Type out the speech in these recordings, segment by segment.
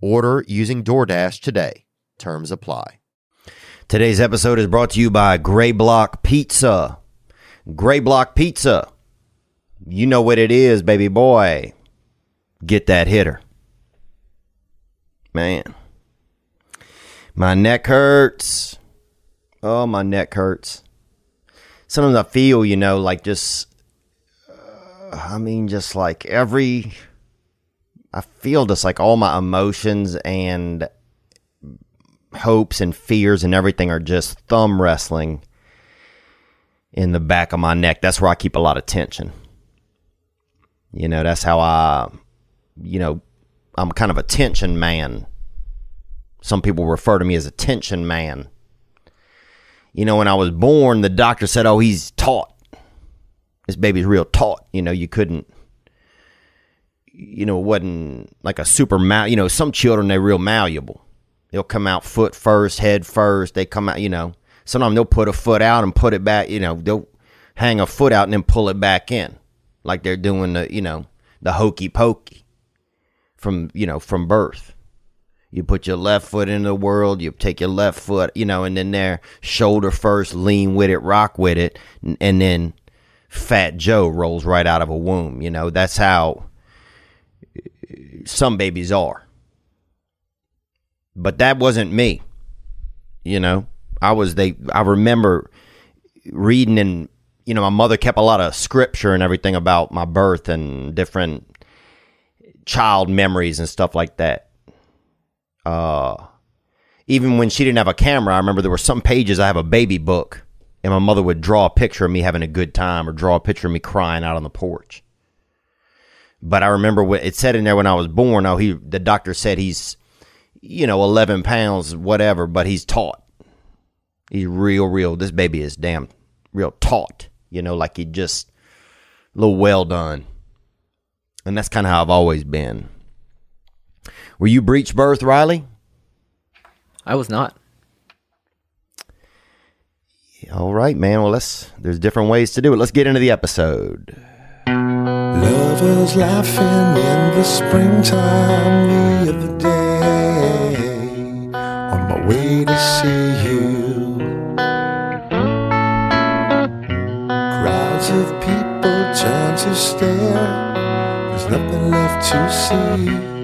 Order using DoorDash today. Terms apply. Today's episode is brought to you by Gray Block Pizza. Gray Block Pizza. You know what it is, baby boy. Get that hitter. Man. My neck hurts. Oh, my neck hurts. Sometimes I feel, you know, like just, uh, I mean, just like every, I feel just like all my emotions and hopes and fears and everything are just thumb wrestling in the back of my neck. That's where I keep a lot of tension. You know, that's how I, you know, I'm kind of a tension man. Some people refer to me as a tension man. You know, when I was born, the doctor said, "Oh, he's taut. This baby's real taut." You know, you couldn't. You know, wasn't like a super mal. You know, some children they're real malleable. They'll come out foot first, head first. They come out. You know, sometimes they'll put a foot out and put it back. You know, they'll hang a foot out and then pull it back in, like they're doing the you know the hokey pokey from you know from birth. You put your left foot in the world, you take your left foot, you know, and then there, shoulder first, lean with it, rock with it, and then Fat Joe rolls right out of a womb. You know, that's how some babies are. But that wasn't me. You know, I was, they, I remember reading and, you know, my mother kept a lot of scripture and everything about my birth and different child memories and stuff like that uh, even when she didn't have a camera, I remember there were some pages I have a baby book, and my mother would draw a picture of me having a good time or draw a picture of me crying out on the porch. But I remember what it said in there when I was born. Oh, he the doctor said he's, you know, eleven pounds, whatever, but he's taut. He's real, real. This baby is damn real taut. You know, like he just a little well done. And that's kind of how I've always been. Were you breech birth, Riley? I was not. All right, man. Well, let's. There's different ways to do it. Let's get into the episode. Lovers laughing in the springtime the other day on my way to see you. Crowds of people turn to stare. There's nothing left to see.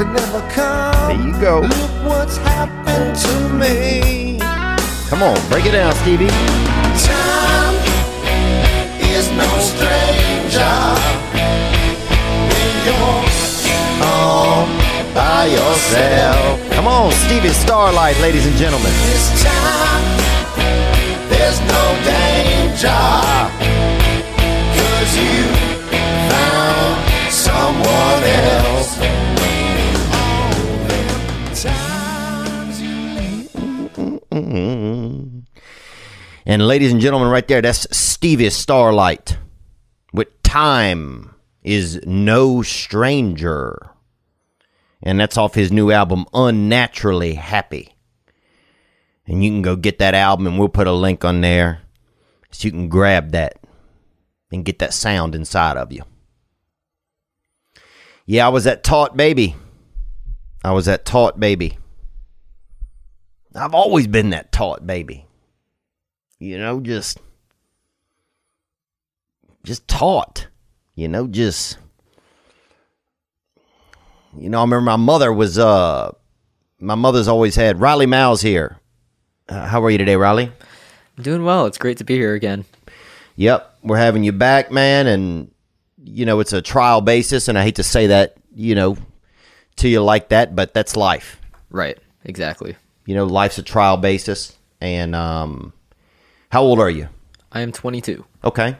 To never come. There you go. Look what's happened to me. Come on, break it down, Stevie. Time is no stranger when you're all by yourself. Come on, Stevie Starlight, ladies and gentlemen. This time there's no danger Cause you found someone else And ladies and gentlemen, right there, that's Stevie Starlight with Time is No Stranger. And that's off his new album, Unnaturally Happy. And you can go get that album, and we'll put a link on there so you can grab that and get that sound inside of you. Yeah, I was that taught baby. I was that taught baby. I've always been that taught baby. You know, just just taught. You know, just you know, I remember my mother was uh my mother's always had Riley Miles here. Uh, how are you today, Riley? I'm doing well. It's great to be here again. Yep, we're having you back, man, and you know it's a trial basis, and I hate to say that, you know, to you like that, but that's life. Right. Exactly. You know, life's a trial basis, and um, how old are you? I am 22. Okay,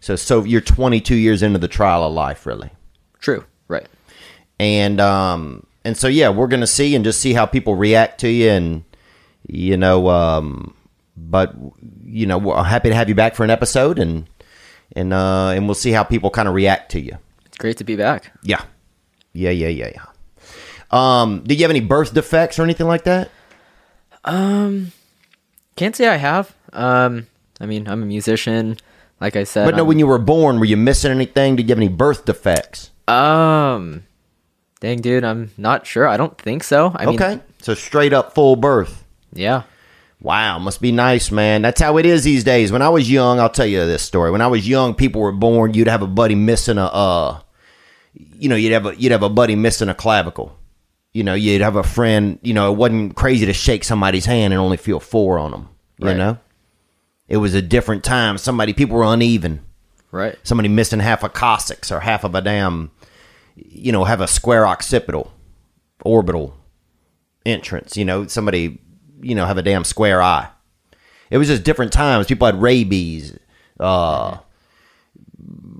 so so you're 22 years into the trial of life, really, True. Right. and um, and so yeah, we're gonna see and just see how people react to you, and you know, um, but you know, we're happy to have you back for an episode, and and uh, and we'll see how people kind of react to you. It's great to be back. Yeah. Yeah, yeah, yeah, yeah. Um, did you have any birth defects or anything like that? Um, can't say I have. Um, I mean, I'm a musician. Like I said. But no, I'm- when you were born, were you missing anything? Did you have any birth defects? um, dang, dude, I'm not sure. I don't think so. I mean, okay. So straight up full birth. yeah. Wow, must be nice, man. That's how it is these days. When I was young, I'll tell you this story. When I was young, people were born, you'd have a buddy missing a uh you know, you'd have a you'd have a buddy missing a clavicle. You know, you'd have a friend, you know, it wasn't crazy to shake somebody's hand and only feel four on them, you Right. know? It was a different time. Somebody people were uneven. Right. somebody missing half a coccyx or half of a damn, you know, have a square occipital, orbital entrance. You know, somebody, you know, have a damn square eye. It was just different times. People had rabies. Uh,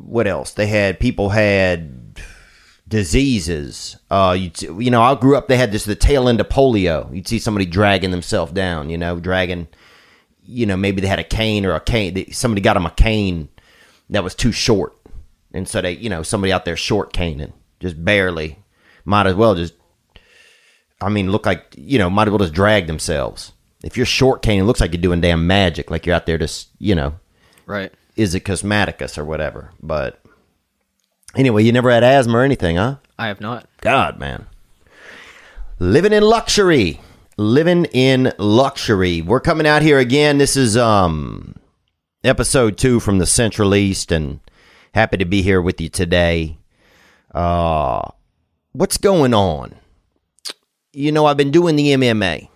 what else? They had people had diseases. Uh, you you know, I grew up. They had this the tail end of polio. You'd see somebody dragging themselves down. You know, dragging. You know, maybe they had a cane or a cane. Somebody got them a cane that was too short, and so they, you know, somebody out there short caning, just barely. Might as well just. I mean, look like you know, might as well just drag themselves. If you're short caning, it looks like you're doing damn magic, like you're out there just, you know, Right. is it cosmeticus or whatever. But anyway, you never had asthma or anything, huh? I have not. God, man. Living in luxury. Living in luxury. We're coming out here again. This is um episode 2 from the Central East and happy to be here with you today. Uh what's going on? You know, I've been doing the MMA.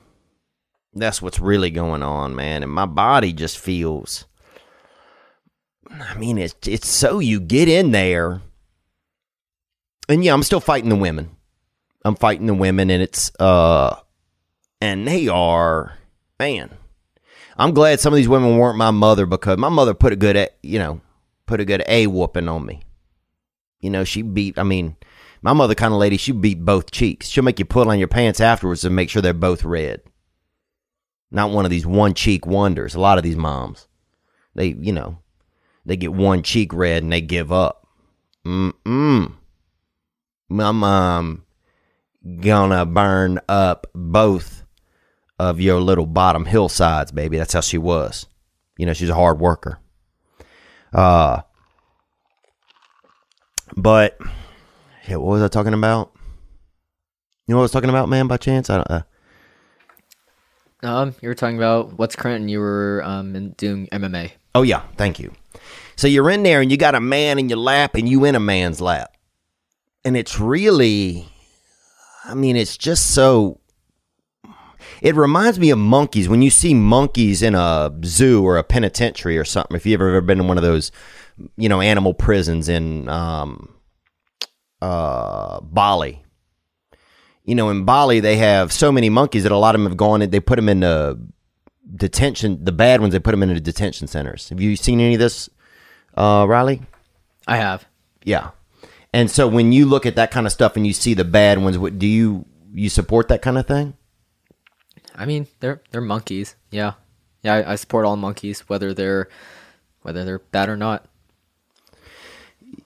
That's what's really going on, man, and my body just feels I mean, it's it's so you get in there and yeah, I'm still fighting the women. I'm fighting the women, and it's uh, and they are man. I'm glad some of these women weren't my mother because my mother put a good, you know, put a good a whooping on me. You know, she beat. I mean, my mother kind of lady. She beat both cheeks. She'll make you put on your pants afterwards to make sure they're both red. Not one of these one cheek wonders. A lot of these moms, they, you know, they get one cheek red and they give up. Mm mm my mom gonna burn up both of your little bottom hillsides, baby. That's how she was. You know, she's a hard worker. Uh, but yeah, what was I talking about? You know what I was talking about, man? By chance, I don't. Uh, Um, you were talking about what's current, and you were um doing MMA. Oh yeah, thank you. So you're in there and you got a man in your lap and you in a man's lap. And it's really I mean it's just so it reminds me of monkeys when you see monkeys in a zoo or a penitentiary or something. If you've ever been in one of those, you know, animal prisons in um, uh, Bali, you know, in Bali they have so many monkeys that a lot of them have gone. and They put them in the detention. The bad ones they put them into detention centers. Have you seen any of this, uh, Riley? I have. Yeah. And so when you look at that kind of stuff and you see the bad ones, what do you you support that kind of thing? I mean, they're they're monkeys. Yeah. yeah, I, I support all monkeys, whether they're whether they're bad or not.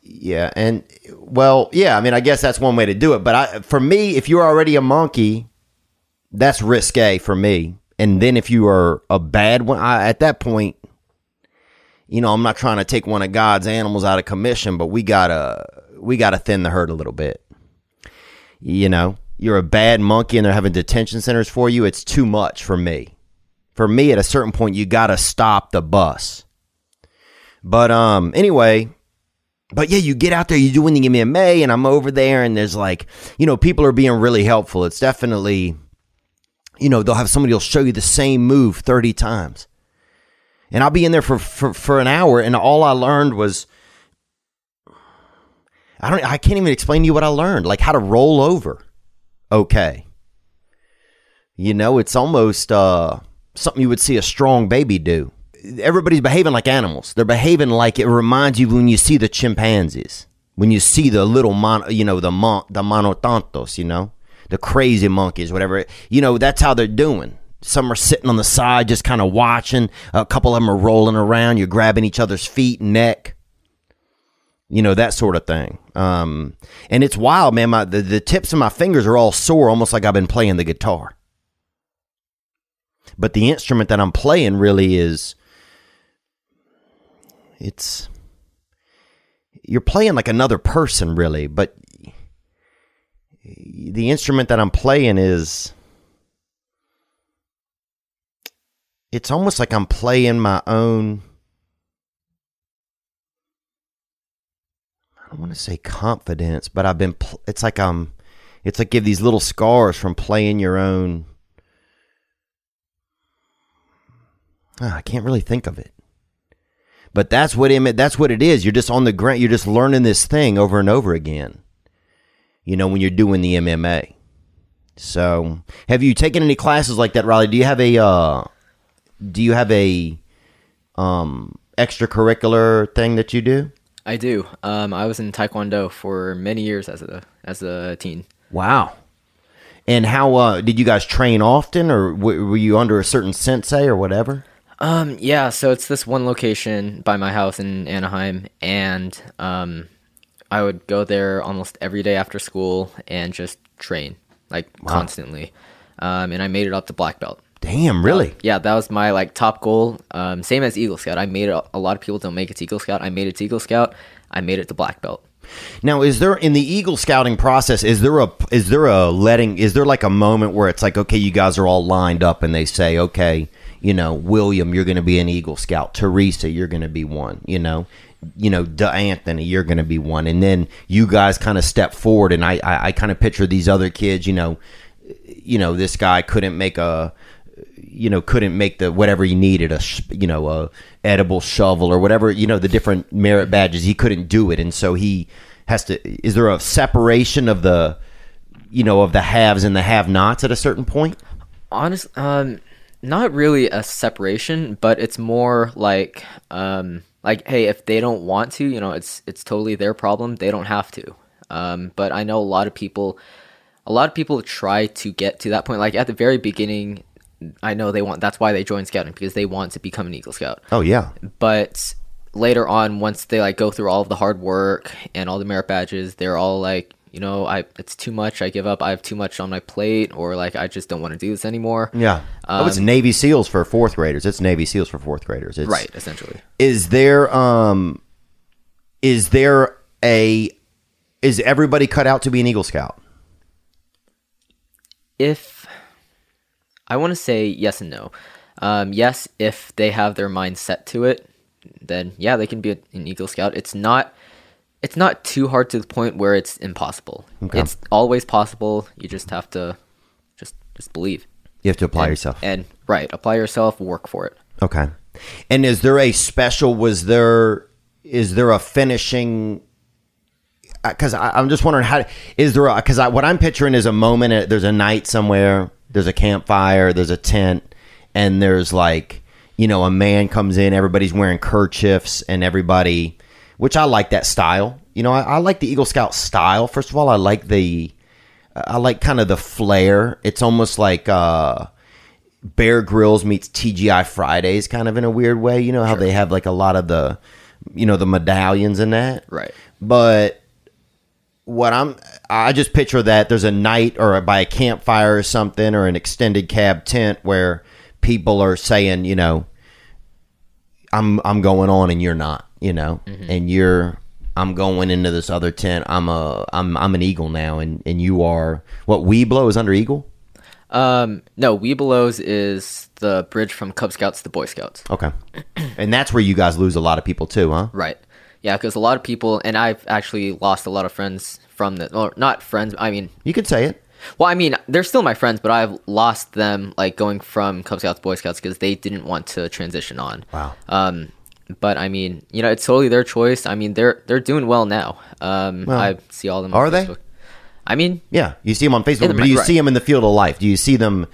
Yeah, and well, yeah. I mean, I guess that's one way to do it. But I, for me, if you're already a monkey, that's risque for me. And then if you are a bad one, I, at that point, you know, I'm not trying to take one of God's animals out of commission, but we gotta we gotta thin the herd a little bit. You know, you're a bad monkey, and they're having detention centers for you. It's too much for me. For me, at a certain point, you gotta stop the bus. But um, anyway, but yeah, you get out there, you're doing the MMA, and I'm over there, and there's like, you know, people are being really helpful. It's definitely, you know, they'll have somebody will show you the same move 30 times. And I'll be in there for, for, for an hour, and all I learned was, I don't, I can't even explain to you what I learned, like how to roll over. Okay. You know, it's almost uh, something you would see a strong baby do everybody's behaving like animals. They're behaving like it reminds you when you see the chimpanzees, when you see the little mon, you know, the mon, the monotontos, you know, the crazy monkeys, whatever. You know, that's how they're doing. Some are sitting on the side, just kind of watching. A couple of them are rolling around. You're grabbing each other's feet, and neck. You know that sort of thing. Um, and it's wild, man. My the, the tips of my fingers are all sore, almost like I've been playing the guitar. But the instrument that I'm playing really is it's you're playing like another person really but the instrument that i'm playing is it's almost like i'm playing my own i want to say confidence but i've been pl- it's like i'm it's like give these little scars from playing your own Ah, i can't really think of it but that's what it, that's what it is. You're just on the ground. You're just learning this thing over and over again. You know when you're doing the MMA. So, have you taken any classes like that, Riley? Do you have a uh, do you have a um, extracurricular thing that you do? I do. Um, I was in Taekwondo for many years as a as a teen. Wow. And how uh, did you guys train often, or w- were you under a certain sensei or whatever? Um, yeah, so it's this one location by my house in Anaheim, and um, I would go there almost every day after school and just train like constantly. Um, and I made it up to black belt. Damn, really? Yeah, that was my like top goal. Um, same as Eagle Scout. I made it. A lot of people don't make it to Eagle Scout. I made it to Eagle Scout. I made it to black belt. Now, is there in the Eagle Scouting process? Is there a is there a letting? Is there like a moment where it's like, okay, you guys are all lined up, and they say, okay, you know, William, you're going to be an Eagle Scout. Teresa, you're going to be one. You know, you know, Anthony, you're going to be one, and then you guys kind of step forward, and I, I, I kind of picture these other kids. You know, you know, this guy couldn't make a you know couldn't make the whatever he needed a you know a edible shovel or whatever you know the different merit badges he couldn't do it and so he has to is there a separation of the you know of the haves and the have nots at a certain point Honest, um, not really a separation, but it's more like, um, like, hey, if they don't want to, you know, it's it's totally their problem. They don't have to. Um, but I know a lot of people, a lot of people try to get to that point. Like at the very beginning, I know they want. That's why they join scouting because they want to become an Eagle Scout. oh yeah But later on, once they like go through all of the hard work and all the merit badges, they're all like, you know, I it's too much. I give up. I have too much on my plate, or like I just don't want to do this anymore. yeah oh it's Navy SEALs for fourth graders it's Navy SEAls for fourth graders it's, Right, essentially. is there um is there a is everybody cut out to be an Eagle Scout if I want to say yes and no. Um, yes, if they have their mind set to it, then yeah, they can be an Eagle Scout. It's not it's not too hard to the point where it's impossible. It's always possible. You just have to just just believe. you have to apply and, yourself And right, apply yourself, work for it. Okay. And is there a special? Was there? Is there a finishing? Because I'm just wondering how is there? A Because what I'm picturing is a moment. uh, There's a night somewhere. There's a campfire. There's a tent, and there's like you know a man comes in. Everybody's wearing kerchiefs, and everybody, which I like that style. You know, I, I like the Eagle Scout style. First of all, I like the I like kind of the flair. It's almost like uh Bear Grylls meets TGI Fridays, kind of in a weird way. You know how they have like a lot of the, you know, the medallions in that. Right. But what I'm, I just picture that there's a night or by a campfire or something or an extended cab tent where people are saying, you know, I'm I'm going on and you're not, you know, and you're I'm going into this other tent. I'm a I'm I'm an eagle now, and and you are what Weeblo is under eagle. Um, no, Webelos is the bridge from Cub Scouts to Boy Scouts. Okay, and that's where you guys lose a lot of people too, huh? Right. Yeah, because a lot of people, and I've actually lost a lot of friends from the, or not friends. I mean, You could say it. well, I mean, they're still my friends, but I've lost them like going from Cub Scouts to Boy Scouts because they didn't want to transition on. Wow. Um, but I mean, you know, it's totally their choice. I mean, they're they're doing well now. Um, I see all of them. on are they? Facebook. I mean, Yeah, you see them on Facebook, the but do you right. see them in the field of life? Do you see them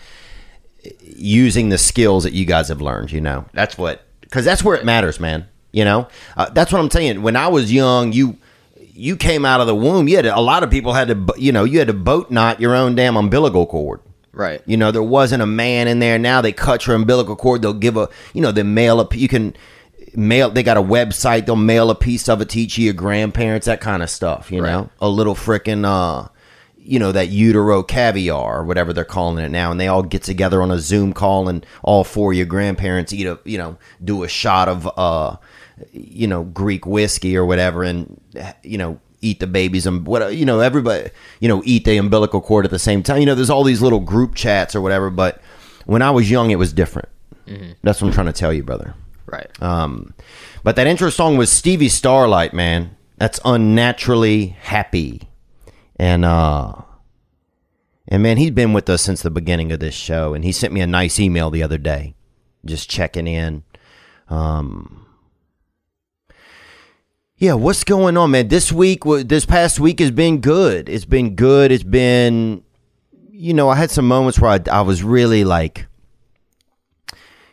using the skills that you guys have learned? You know, that's what because that's where it matters, man. You know, uh, that's what I'm saying. When I was young, you you came out of the womb. You had to, a lot of people had to, you know, you had to boat knot your own damn umbilical cord. right. You know, there wasn't a man in there. Now they cut your umbilical cord. They'll give a, you know, they mail a. You can mail. They got a website. They'll mail a piece of it to each of your grandparents. That kind of stuff. You know, a little frickin' uh, you know, that utero caviar or whatever they're calling it now, and they all get together on a Zoom call, and all four of your grandparents eat a, you know, do a shot of, uh, you know, Greek whiskey or whatever, and you know. Eat the babies and what you know. Everybody, you know, eat the umbilical cord at the same time. You know, there's all these little group chats or whatever. But when I was young, it was different. That's what I'm trying to tell you, brother. Right. Um, but that intro song was Stevie Starlight, man. That's unnaturally happy, and uh, and man, he's been with us since the beginning of this show, and he sent me a nice email the other day, just checking in. Um, yeah, what's going on, man? This week, this past week has been good. It's been good. It's been, you know, I had some moments where I, I was really like,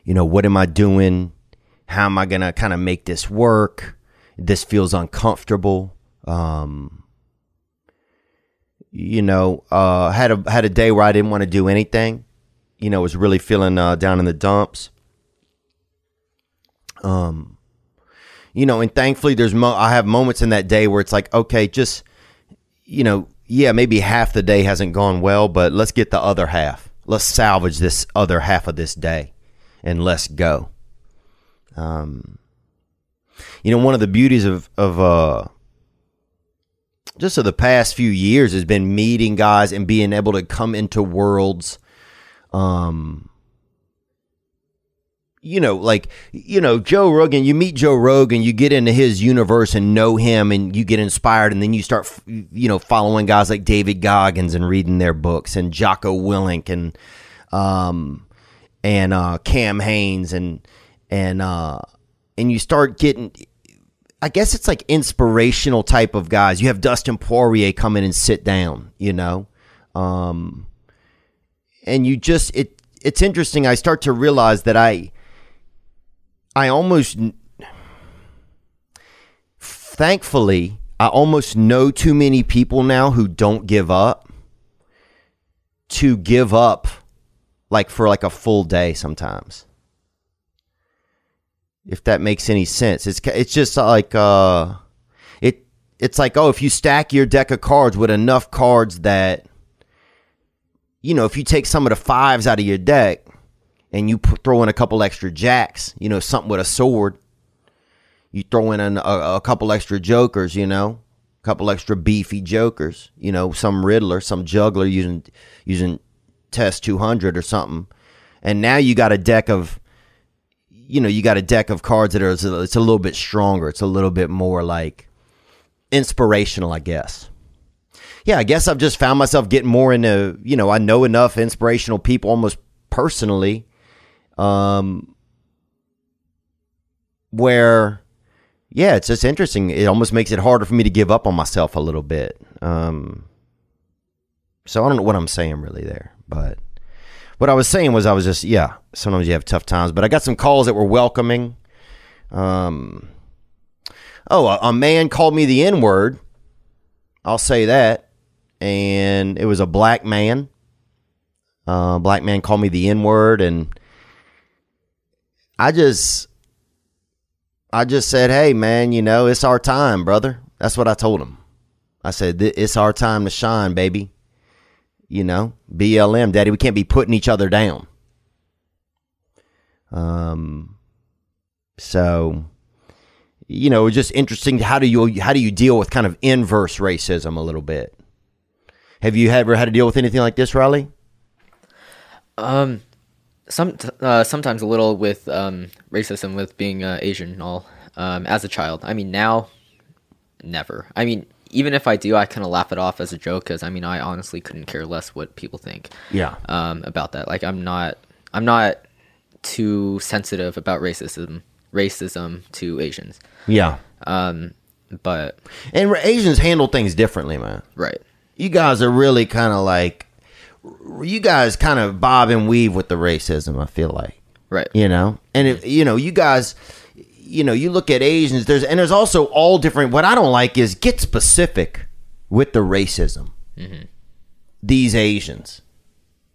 you know, what am I doing? How am I gonna kind of make this work? This feels uncomfortable. Um, you know, uh, had a had a day where I didn't want to do anything. You know, was really feeling uh, down in the dumps. Um, you know, and thankfully, there's mo- I have moments in that day where it's like, okay, just you know, yeah, maybe half the day hasn't gone well, but let's get the other half. Let's salvage this other half of this day, and let's go. Um, you know, one of the beauties of of uh, just of the past few years has been meeting guys and being able to come into worlds um you know like you know Joe Rogan you meet Joe Rogan you get into his universe and know him and you get inspired and then you start you know following guys like David Goggins and reading their books and Jocko Willink and um and uh Cam Hanes and and uh and you start getting I guess it's like inspirational type of guys. You have Dustin Poirier come in and sit down, you know, um, and you just it. It's interesting. I start to realize that I, I almost, thankfully, I almost know too many people now who don't give up. To give up, like for like a full day sometimes if that makes any sense. It's it's just like uh it it's like oh if you stack your deck of cards with enough cards that you know if you take some of the fives out of your deck and you throw in a couple extra jacks, you know something with a sword, you throw in an, a, a couple extra jokers, you know, a couple extra beefy jokers, you know, some riddler, some juggler using using test 200 or something. And now you got a deck of you know, you got a deck of cards that are it's a little bit stronger. It's a little bit more like inspirational, I guess. Yeah, I guess I've just found myself getting more into, you know, I know enough inspirational people almost personally um where yeah, it's just interesting. It almost makes it harder for me to give up on myself a little bit. Um so I don't know what I'm saying really there, but what I was saying was I was just yeah. Sometimes you have tough times, but I got some calls that were welcoming. Um, oh, a, a man called me the N word. I'll say that, and it was a black man. Uh, black man called me the N word, and I just, I just said, "Hey, man, you know, it's our time, brother." That's what I told him. I said, "It's our time to shine, baby." You know, BLM, daddy. We can't be putting each other down. Um, so you know, just interesting. How do you how do you deal with kind of inverse racism a little bit? Have you ever had to deal with anything like this, Riley? Um, some uh, sometimes a little with um racism with being uh, Asian and all. Um, as a child, I mean now, never. I mean even if I do, I kind of laugh it off as a joke because I mean I honestly couldn't care less what people think. Yeah. Um, about that, like I'm not I'm not too sensitive about racism racism to Asians. Yeah. Um, but And Asians handle things differently, man. right, You guys are really kind of like, you guys kind of bob and weave with the racism. I feel like, right, you know, and if you know, you guys, you know, you look at Asians. There's and there's also all different. What I don't like is get specific with the racism. Mm-hmm. These Asians,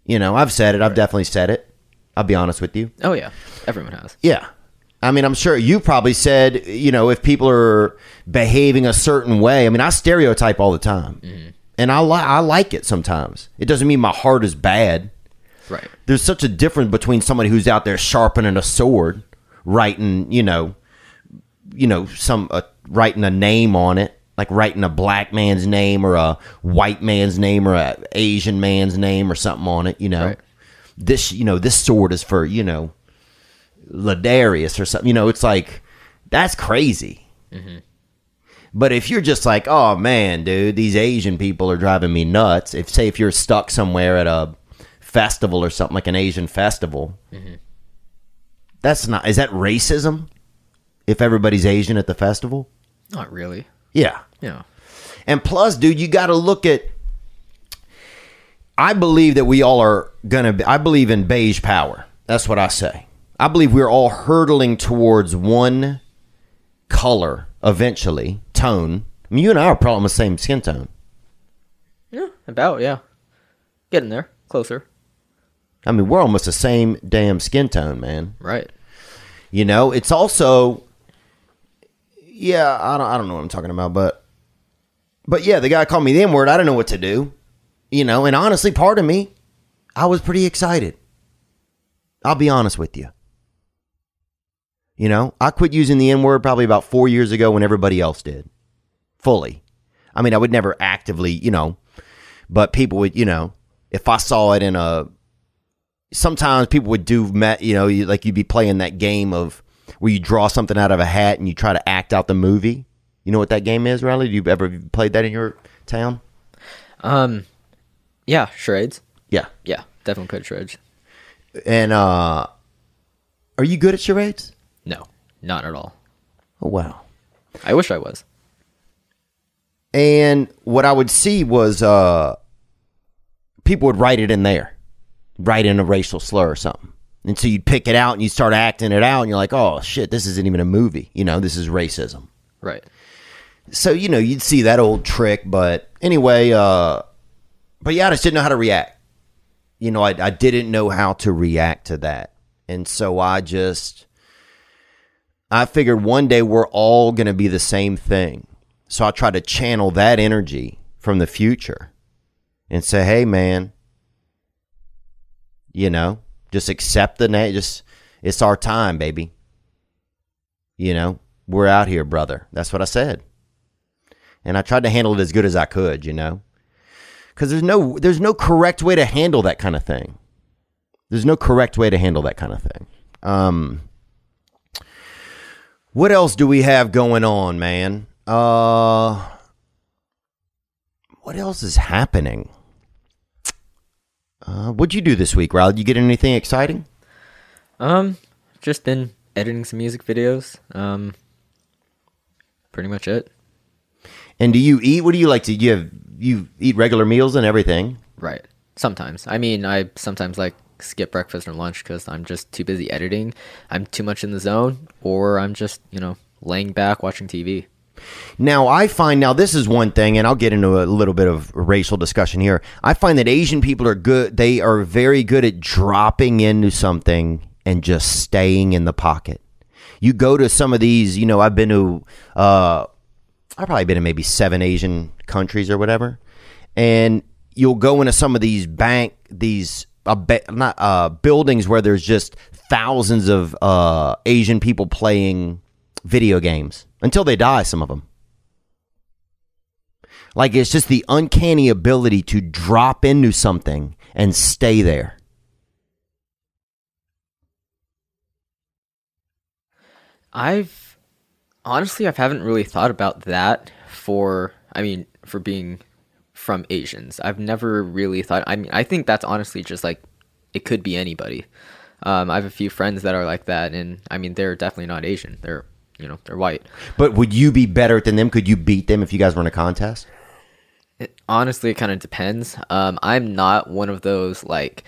you know, I've said it. I've definitely said it. I'll be honest with you. Oh yeah, everyone has. Yeah. I mean, I'm sure you probably said, you know, if people are behaving a certain way. I mean, I stereotype all the time, mm-hmm. And I li- I like it sometimes. It doesn't mean my heart is bad. Right, There's such a difference between somebody who's out there sharpening a sword, writing, you know, you know, some uh, writing a name on it, like writing a black man's name or a white man's name or a Asian man's name or something on it. You know, Right. this, you know, this sword is for you know, Ladarius or something. You know, it's like that's crazy. But if you're just like, oh man, dude, these Asian people are driving me nuts. If say if you're stuck somewhere at a festival or something like an Asian festival, that's not. Is that racism? If everybody's Asian at the festival, not really. yeah. Yeah, And plus, dude, you got to look at. I believe that we all are gonna. Be, I believe in beige power. That's what I say. I believe we're all hurtling towards one color eventually, tone. I mean, you and I are probably the same skin tone. yeah, about yeah, getting there, closer. I mean, we're almost the same damn skin tone, man. Right, You know, it's also, yeah, I don't, I don't know what I'm talking about, but, but yeah, the guy called me the N word. I don't know what to do, you know, and honestly, part of me, I was pretty excited. I'll be honest with you. You know, I quit using the N word probably about four years ago when everybody else did, fully. I mean, I would never actively, you know, but people would, you know, if I saw it in a sometimes people would do met you know like you'd be playing that game of where you draw something out of a hat and you try to act out the movie you know what that game is riley do you ever played that in your town um, yeah, charades. yeah Yeah, definitely played charades. and uh are you good at charades not at all. oh wow I wish I was. and what i would see was uh people would write it in there write in a racial slur or something and so you'd pick it out and you start acting it out and you're like oh shit this isn't even a movie you know this is racism Right. so you know you'd see that old trick but anyway uh but yeah i just didn't know how to react you know i, I didn't know how to react to that and so i just i figured one day we're all going to be the same thing. So i tried to channel that energy from the future and say hey man you know just accept the name just it's our time baby. You know we're out here brother. That's what i said. And I tried to handle it as good as I could, you know, because there's no there's no correct way to handle that kind of thing. There's no correct way to handle that kind of thing. Um, what else do we have going on, man? Uh, what else is happening? Uh, what'd you do this week? Did you get anything exciting? Um, just been editing some music videos. Um, pretty much it. And do you eat? What do you like to? You have you eat regular meals and everything? Right. Sometimes. I mean, I sometimes like skip breakfast or lunch because I'm just too busy editing. I'm too much in the zone, or I'm just you know laying back watching TV. Now, I find now this is one thing, and I'll get into a little bit of racial discussion here. I find that Asian people are good; they are very good at dropping into something and just staying in the pocket. You go to some of these, you know, I've been to, uh, I've probably been in maybe seven Asian countries or whatever, and you'll go into some of these bank, these ba- not uh, buildings where there's just thousands of uh, Asian people playing video games until they die. Some of them. Like it's just the uncanny ability to drop into something and stay there. I've honestly, I haven't really thought about that for, I mean, for being from Asians. I've never really thought, I mean, I think that's honestly just like, it could be anybody. Um, I have a few friends that are like that, and I mean, they're definitely not Asian. They're, you know, they're white. But would you be better than them? Could you beat them if you guys were in a contest? It, honestly, it kind of depends. Um, I'm not one of those like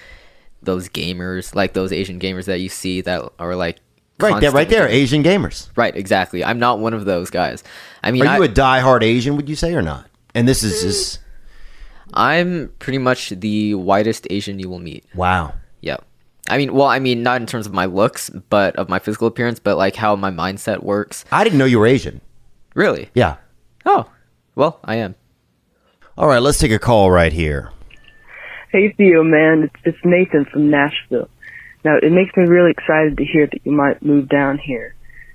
those gamers, like those Asian gamers that you see that are like Right there, right there, Asian gamers. Right, exactly. I'm not one of those guys. I mean, Are you I, a diehard Asian? Would you say or not? And this is just I'm pretty much the whitest Asian you will meet. wow. Yep. I mean, well, I mean, not in terms of my looks, but of my physical appearance, but like how my mindset works. I didn't know you were Asian. Really? Yeah. Oh, well, I am. All right, let's take a call right here. Hey Theo, man, it's, it's Nathan from Nashville. Now, it makes me really excited to hear that you might move down here.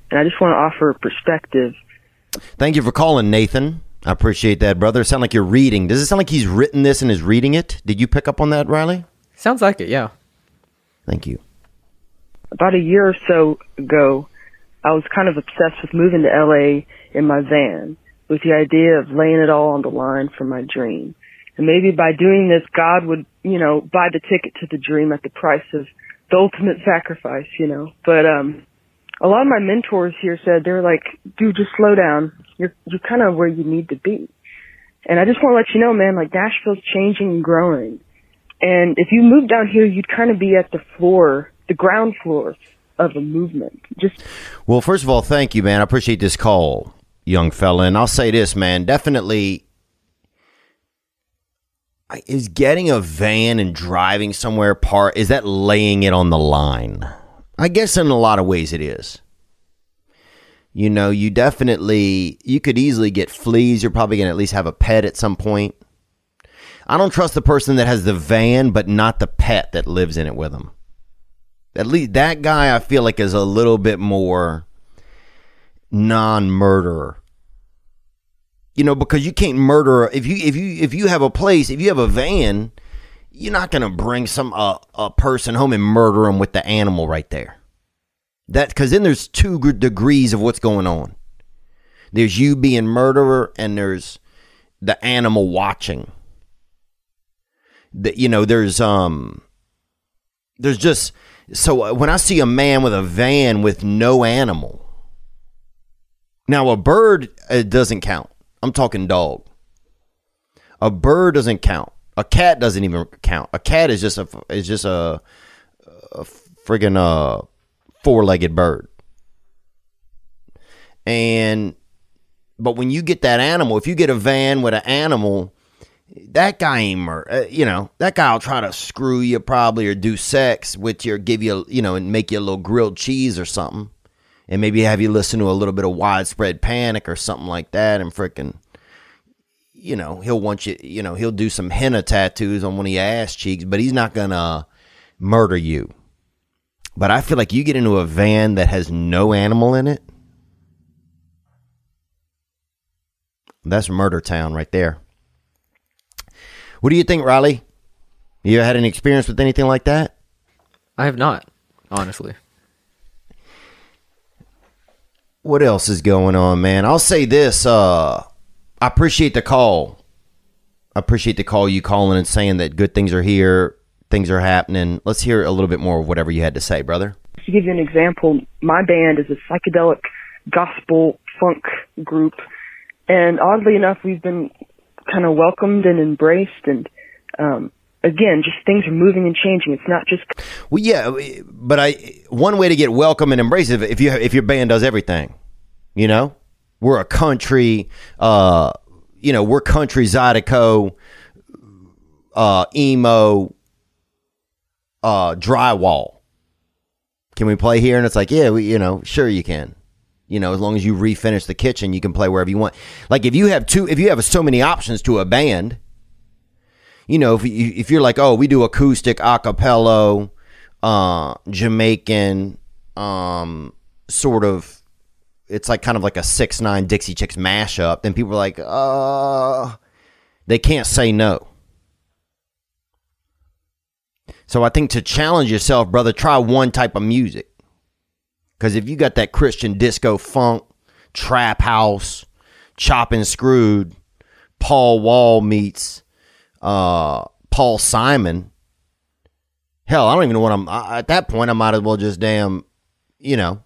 And I just want to offer a perspective. Thank you for calling, Nathan. I appreciate that, brother. Sound like you're reading. Does it sound like he's written this and is reading it? Did you pick up on that, Riley? Sounds like it, yeah. Thank you. About a year or so ago, I was kind of obsessed with moving to LA in my van with the idea of laying it all on the line for my dream. And maybe by doing this, God would, you know, buy the ticket to the dream at the price of the ultimate sacrifice, you know. But, um, a lot of my mentors here said they're like, dude, just slow down. You're, you're kind of where you need to be. And I just want to let you know, man, like Nashville's changing and growing. And if you move down here, you'd kind of be at the floor, the ground floor of a movement. Just Well, first of all, thank you, man. I appreciate this call, young fella. And I'll say this, man. Definitely is getting a van and driving somewhere part is that laying it on the line? I guess in a lot of ways it is. You know, you definitely you could easily get fleas. You're probably going to at least have a pet at some point. I don't trust the person that has the van but not the pet that lives in it with them. At least that guy I feel like is a little bit more non-murderer. You know, because you can't murder if you if you if you have a place, if you have a van, you're not to bring some uh, a person home and murder them with the animal right there. That because then there's two degrees of what's going on. There's you being murderer, and there's the animal watching. That you know, there's um, there's just so uh, when I see a man with a van with no animal. Now a bird it doesn't count. I'm talking dog. A bird doesn't count. A cat doesn't even count. A cat is just a is just a, a friggin' uh four-legged bird. And but when you get that animal, if you get a van with an animal, that guy ain't uh, you know that guy will try to screw you probably or do sex with your, give you you know and make you a little grilled cheese or something and maybe have you listen to a little bit of widespread panic or something like that and freaking you know he'll want you you know he'll do some henna tattoos on one of your ass cheeks but he's not gonna murder you but i feel like you get into a van that has no animal in it that's murder town right there what do you think riley you had any experience with anything like that I have not, honestly. what else is going on, man? I'll say this. Uh, I appreciate the call. I appreciate the call you calling and saying that good things are here, things are happening. Let's hear a little bit more of whatever you had to say, brother. to give you an example, my band is a psychedelic gospel funk group, and oddly enough, we've been kind of welcomed and embraced, and um, again, just things are moving and changing. It's not just Well, yeah, but I one way to get welcome and embraced is if you if your band does everything, you know, We're a country, uh, you know, we're country Zydeco, uh, emo, uh, drywall. Can we play here? And it's like, yeah, we, you know, sure you can. You know, as long as you refinish the kitchen, you can play wherever you want. Like if you have two, if you have so many options to a band, you know, if you, if you're like, oh, we do acoustic, acapella, uh, Jamaican, um, sort of, it's like kind of like a six nine Dixie Chicks mashup. Then people are like, uh, they can't say no. So I think to challenge yourself, brother, try one type of music. Because if you got that Christian disco funk, trap house, chopping screwed, Paul Wall meets uh, Paul Simon. Hell, I don't even know what I'm. I, at that point, I might as well just damn, you know,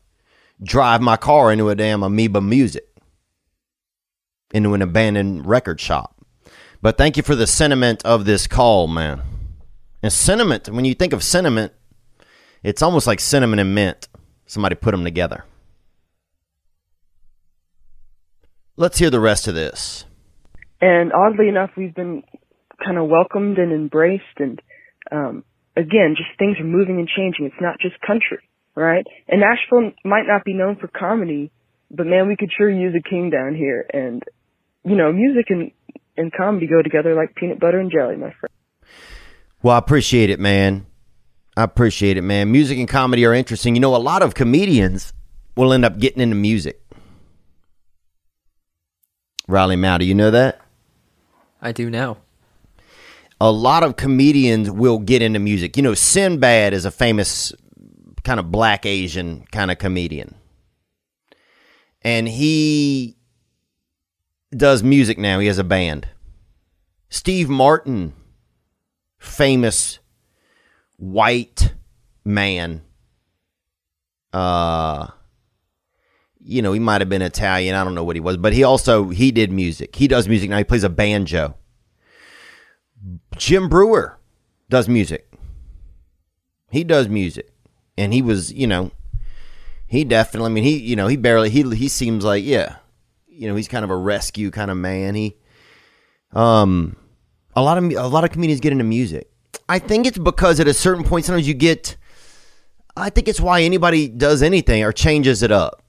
drive my car into a damn Amoeba Music, into an abandoned record shop. But thank you for the sentiment of this call, man. And sentiment, when you think of sentiment, it's almost like cinnamon and mint. Somebody put them together. Let's hear the rest of this. And oddly enough, we've been kind of welcomed and embraced and um again just things are moving and changing it's not just country right and nashville might not be known for comedy but man we could sure use a king down here and you know music and and comedy go together like peanut butter and jelly my friend Well, I appreciate it, man. I appreciate it, man. Music and comedy are interesting. You know, a lot of comedians will end up getting into music. Riley Mouty, you know that? I do now. A lot of comedians will get into music. You know, Sinbad is a famous kind of black Asian kind of comedian. And he does music now. He has a band. Steve Martin, famous white man. Uh you know, he might have been Italian, I don't know what he was, but he also he did music. He does music now. He plays a banjo. Jim Breuer does music. He does music. And he was, you know, he definitely I mean he, you know, he barely he he seems like, yeah. You know, he's kind of a rescue kind of man. He um a lot of a lot of comedians get into music. I think it's because at a certain point, sometimes you get. I think it's why anybody does anything or changes it up.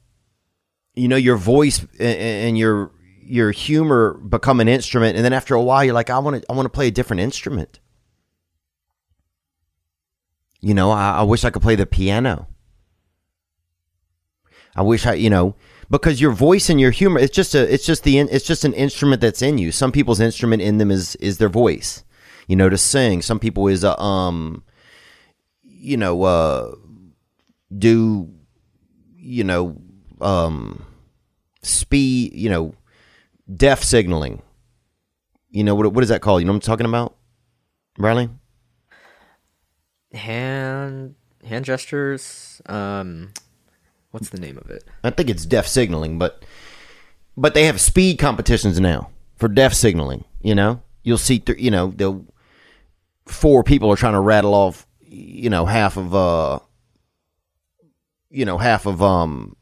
You know, your voice and, your your humor become an instrument, and then after a while, you're like, I want to I want to play a different instrument. You know, I, I wish I could play the piano. I wish I, you know, because your voice and your humor, it's just a, it's just the, it's just an instrument that's in you. Some people's instrument in them is is their voice you know, to sing. Some people is a um, you know, uh, do you know, um, speed, you know, deaf signaling. You know what what is that called? You know what I'm talking about, Riley? Hand hand gestures. Um, what's the name of it? I think it's deaf signaling, but but they have speed competitions now for deaf signaling. You know, you'll see, th- you know, the four people are trying to rattle off, you know, half of uh, you know, half of um,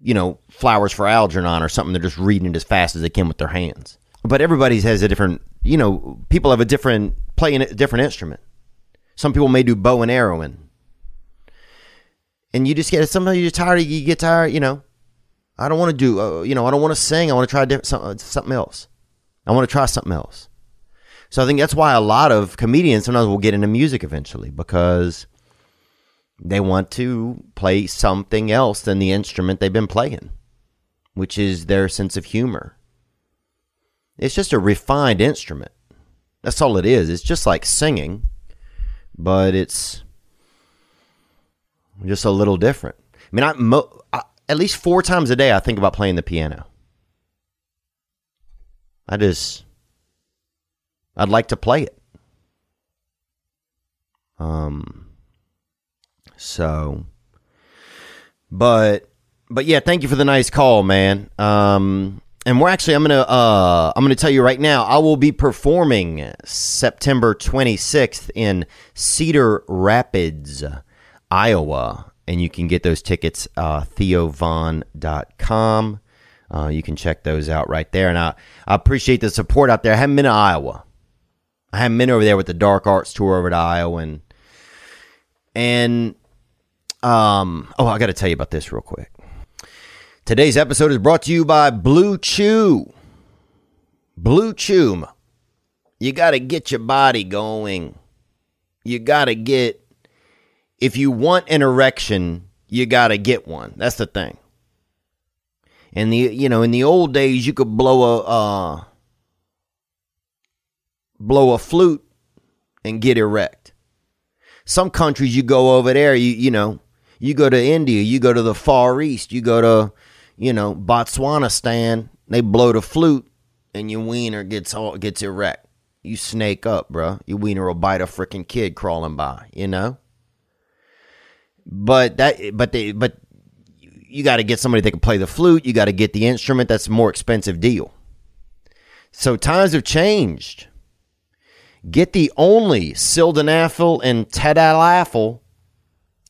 you know, flowers for Algernon or something. They're just reading it as fast as they can with their hands. But everybody has a different, you know, people have a different playing a different instrument. Some people may do bow and arrowing. And you just get sometimes you get tired. You get tired. You know, I don't want to do. Uh, you know, I don't want to sing. I want to try different, something, something else. I want to try something else. So I think that's why a lot of comedians sometimes will get into music eventually because they want to play something else than the instrument they've been playing, which is their sense of humor. It's just a refined instrument. That's all it is. It's just like singing, but it's just a little different. I mean, I, mo- I at least four times a day I think about playing the piano. I just I'd like to play it. Um so but but yeah, thank you for the nice call, man. Um and we're actually I'm gonna uh I'm gonna tell you right now, I will be performing September 26th in Cedar Rapids, Iowa. And you can get those tickets uh theovon.com. Uh, you can check those out right there. And I, I appreciate the support out there. I haven't been to Iowa. I haven't been over there with the Dark Arts tour over to Iowa. And, and um, oh, I got to tell you about this real quick. Today's episode is brought to you by Blue Chew. Blue Chew. You got to get your body going. You got to get, if you want an erection, you got to get one. That's the thing. In the you know in the old days, you could blow a uh, blow a flute and get erect. Some countries you go over there, you you know, you go to India, you go to the Far East, you go to you know Botswana stand, they blow the flute and your wiener gets all gets erect. You snake up, bruh. Your wiener will bite a freaking kid crawling by, you know. But that, but they, but you got to get somebody that can play the flute. You got to get the instrument. That's a more expensive deal. So times have changed. Get the only sildenafil and tadalafil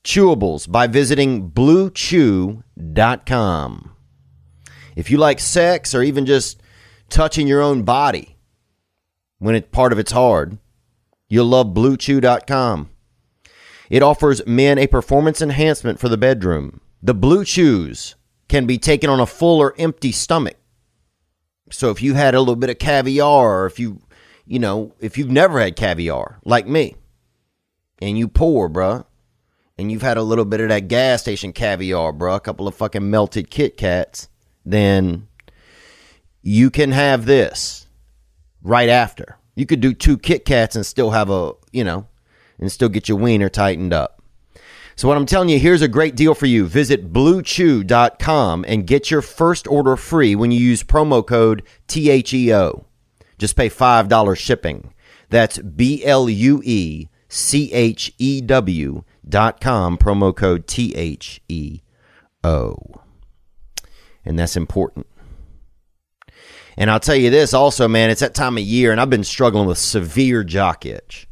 chewables by visiting bluechew.com. If you like sex or even just touching your own body when it part of it's hard, you'll love bluechew.com. It offers men a performance enhancement for the bedroom. The Blue Chews can be taken on a full or empty stomach. So if you had a little bit of caviar, or if you, you know, if you've never had caviar like me, and you poor, bruh, and you've had a little bit of that gas station caviar, bruh, a couple of fucking melted Kit Kats, then you can have this right after. You could do two Kit Kats and still have a, you know, and still get your wiener tightened up. So, what I'm telling you, here's a great deal for you. Visit bluechew.com and get your first order free when you use promo code THEO. Just pay $5 shipping. That's B L U E C H E W dot com, promo code T H E O. And that's important. And I'll tell you this also, man, it's that time of year, and I've been struggling with severe jock itch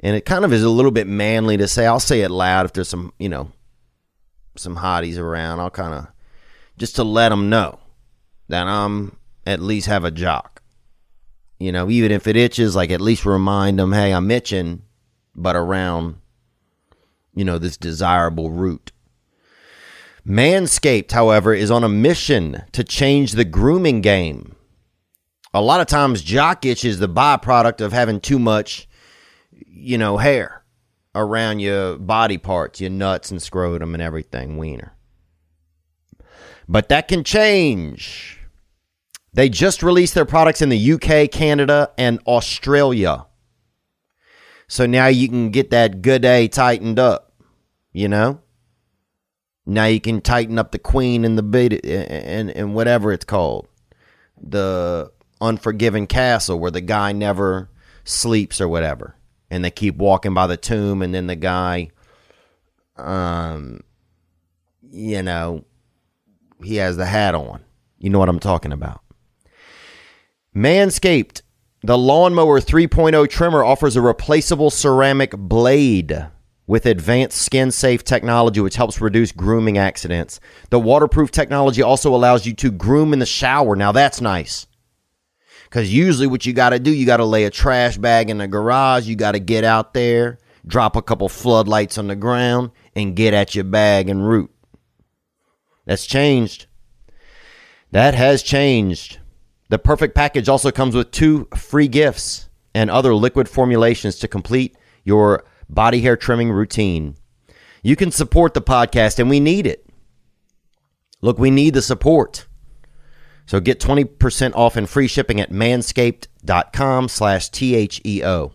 and it kind of is a little bit manly to say. I'll say it loud if there's some, you know, some hotties around. I'll kind of just to let them know that I'm at least have a jock. You know, even if it itches, like at least remind them, hey, I'm itching, but around, you know, this desirable route. Manscaped, however, is on a mission to change the grooming game. A lot of times, jock itch is the byproduct of having too much you know, hair around your body parts, your nuts and scrotum and everything, wiener. But that can change. They just released their products in the UK, Canada, and Australia. So now you can get that good A tightened up, you know? Now you can tighten up the queen and the bit and, and whatever it's called. The unforgiven castle where the guy never sleeps or whatever and they keep walking by the tomb and then the guy um you know he has the hat on. You know what i'm talking about. Manscaped. The lawnmower 3.0 trimmer offers a replaceable ceramic blade with advanced skin safe technology which helps reduce grooming accidents. The waterproof technology also allows you to groom in the shower. Now that's nice because usually, what you got to do, you got to lay a trash bag in the garage. You got to get out there, drop a couple floodlights on the ground, and get at your bag and root. That's changed. That has changed. The perfect package also comes with two free gifts and other liquid formulations to complete your body hair trimming routine. You can support the podcast, and we need it. Look, we need the support. So get 20% off and free shipping at manscaped.com slash T-H-E-O.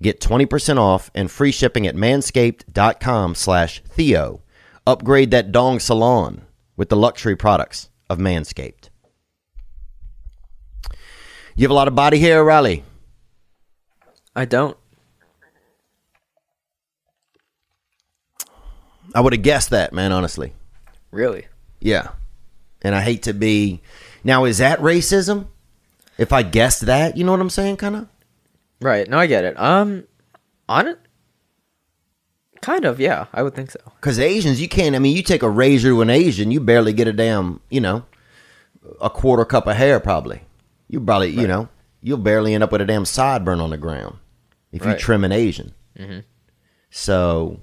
Get 20% off and free shipping at manscaped.com slash Theo. Upgrade that dong salon with the luxury products of Manscaped. You have a lot of body hair, Riley? I don't. I would have guessed that, man, honestly. Really? Yeah. And I hate to be. Now, is that racism? If I guessed that, you know what I'm saying, kind of? Right. No, I get it. Um, on it. Kind of, yeah. I would think so. Because Asians, you can't. I mean, you take a razor to an Asian, you barely get a damn, you know, a quarter cup of hair. Probably, you probably, you know, you'll barely end up with a damn sideburn on the ground if you trim an Asian. So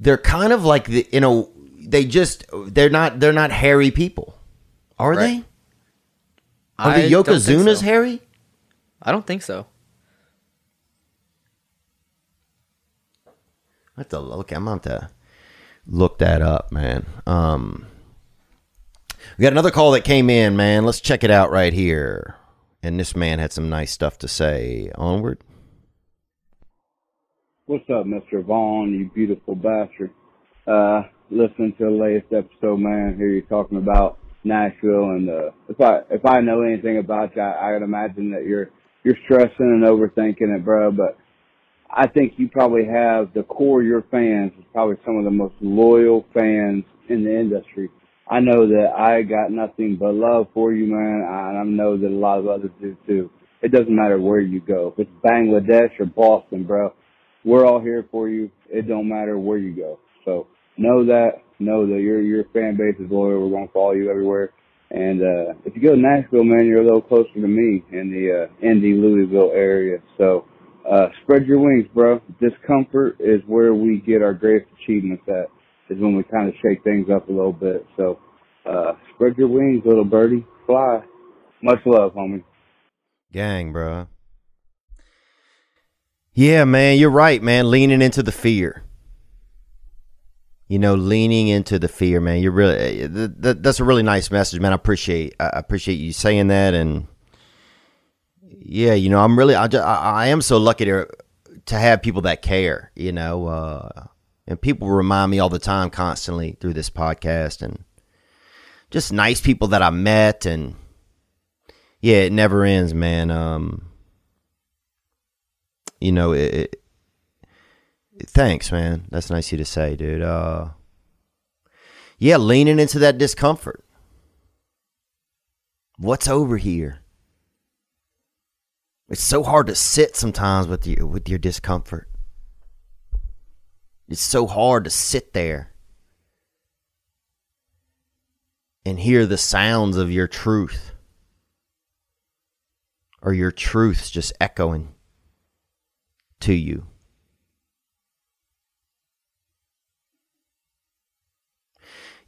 they're kind of like the, you know, they just they're not they're not hairy people, are Right. they? Are I the Yokozunas so. hairy? I don't think so. I have to look. I'm going to look that up, man. Um, we got another call that came in, man. Let's check it out right here. And this man had some nice stuff to say. Onward. What's up, Mr. Von, you beautiful bastard? Uh, listening to the latest episode, man. Here you're talking about Nashville, and uh, if I if I know anything about you, I, I imagine that you're you're stressing and overthinking it, bro. But I think you probably have the core of your fans is probably some of the most loyal fans in the industry. I know that I got nothing but love for you, man, and I know that a lot of others do too. It doesn't matter where you go. If it's Bangladesh or Boston, bro, we're all here for you. It don't matter where you go. So know that, know that your your fan base is loyal. We're gonna follow you everywhere. And uh if you go to Nashville, man, you're a little closer to me in the uh Indy Louisville area. So uh spread your wings, bro. Discomfort is where we get our greatest achievements at. Is when we kind of shake things up a little bit. So uh spread your wings, little birdie. Fly. Much love, homie. Gang, bro. Yeah, man, you're right, man. Leaning into the fear. You know, leaning into the fear, man. You're really th- th- that's a really nice message, man. I appreciate I appreciate you saying that, and yeah, you know, I'm really I, ju- I, I am so lucky to to have people that care. You know, uh, and people remind me all the time, constantly through this podcast, and just nice people that I met, and yeah, it never ends, man. Um, you know, it, thanks, man. That's nice of you to say, dude. Uh, yeah, leaning into that discomfort. What's over here? It's so hard to sit sometimes with your with your discomfort. It's so hard to sit there and hear the sounds of your truth or your truths just echoing to you.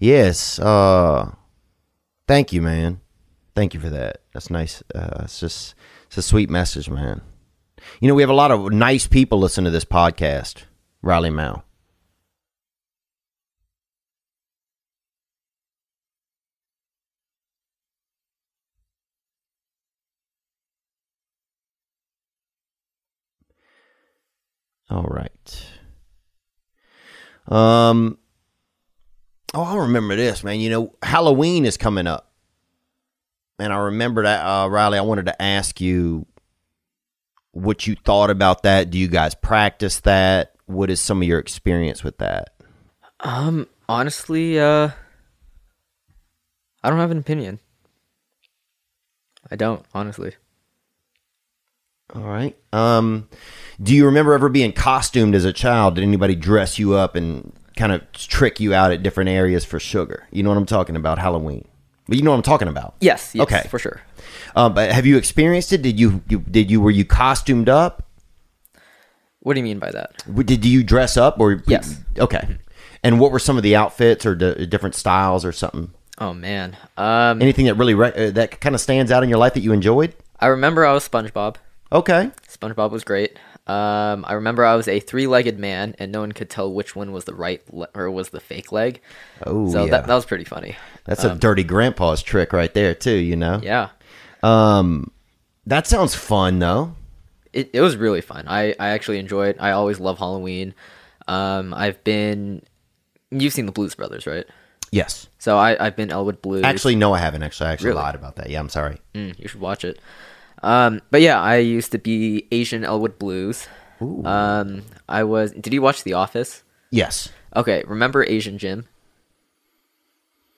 Yes, uh thank you, man. Thank you for that. That's nice. Uh it's just it's a sweet message, man. You know, we have a lot of nice people listen to this podcast, Riley Mao. All right. Um. Oh, I remember this, man. You know, Halloween is coming up, and I remember that, uh, Riley. I wanted to ask you what you thought about that. Do you guys practice that? What is some of your experience with that? Um, honestly, uh, I don't have an opinion. I don't, honestly. All right. Um, do you remember ever being costumed as a child? Did anybody dress you up and kind of trick you out at different areas for sugar? You know what I'm talking about, Halloween. But you know what I'm talking about. Yes, yes, Okay. for sure. Um, but have you experienced it? Did you, you did you were you costumed up? What do you mean by that? Did you dress up or Yes. Okay. And what were some of the outfits or d- different styles or something? Oh man. Um, Anything that really re- uh, that kind of stands out in your life that you enjoyed? I remember I was SpongeBob. Okay. SpongeBob was great. Um, I remember I was a three-legged man, and no one could tell which one was the right le- or was the fake leg. Oh so yeah. that, that was pretty funny. That's a dirty grandpa's trick right there too. You know. Yeah, Um, that sounds fun though. it, it was really fun. I, I actually enjoy it. I always love Halloween. Um, I've been. You've seen the Blues Brothers, right? Yes. So I, I've been Elwood Blues. Actually, no, I haven't. Actually, I actually Really? lied about that. Yeah, I'm sorry. Mm, you should watch it. Um, but yeah, I used to be Asian Elwood Blues. Um, I was. Did you watch The Office? Yes. Okay, remember Asian Jim?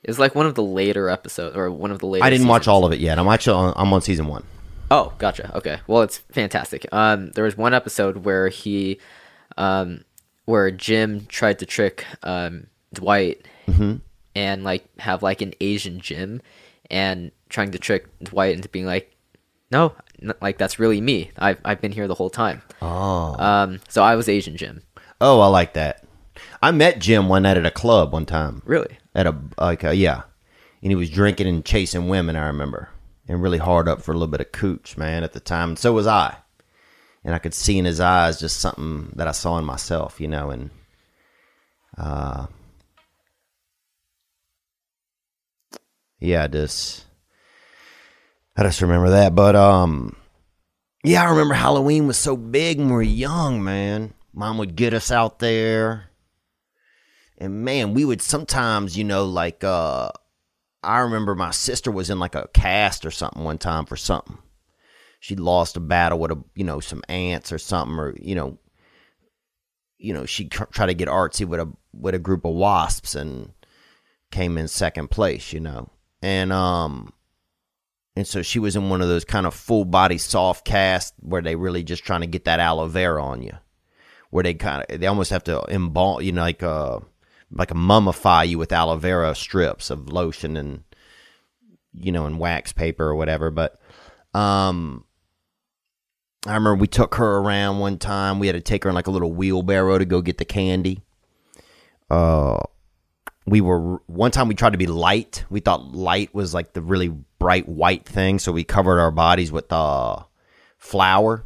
It's like one of the later episodes, or one of the later. I didn't watch all of it yet. I'm actually on, I'm on season one. Oh, gotcha. Okay, well, it's fantastic. Um, there was one episode where he, um, where Jim tried to trick um, Dwight Mm-hmm. and like have like an Asian Jim and trying to trick Dwight into being like, no, n- like that's really me. I've I've been here the whole time. Oh. Um, so I was Asian Jim. Oh, I like that. I met Jim one night at a club one time. Really? At a like a, yeah, and he was drinking and chasing women. I remember, and really hard up for a little bit of cooch, man. At the time, and so was I. And I could see in his eyes just something that I saw in myself, you know. And uh, yeah, just I just remember that. But um, yeah, I remember Halloween was so big when we were young, man. Mom would get us out there. And man, we would sometimes, you know, like uh I remember my sister was in like a cast or something one time for something. She lost a battle with a, you know, some ants or something or, you know, you know, she tried to get artsy with a with a group of wasps and came in second place, you know. And um and so she was in one of those kind of full body soft casts where they really just trying to get that aloe vera on you. Where they kind of they almost have to embalm, you know, like uh like a mummify you with aloe vera strips of lotion and you know, and wax paper or whatever. But um I remember we took her around one time. We had to take her in like a little wheelbarrow to go get the candy. Uh we were one time we tried to be light. We thought light was like the really bright white thing, so we covered our bodies with uh flour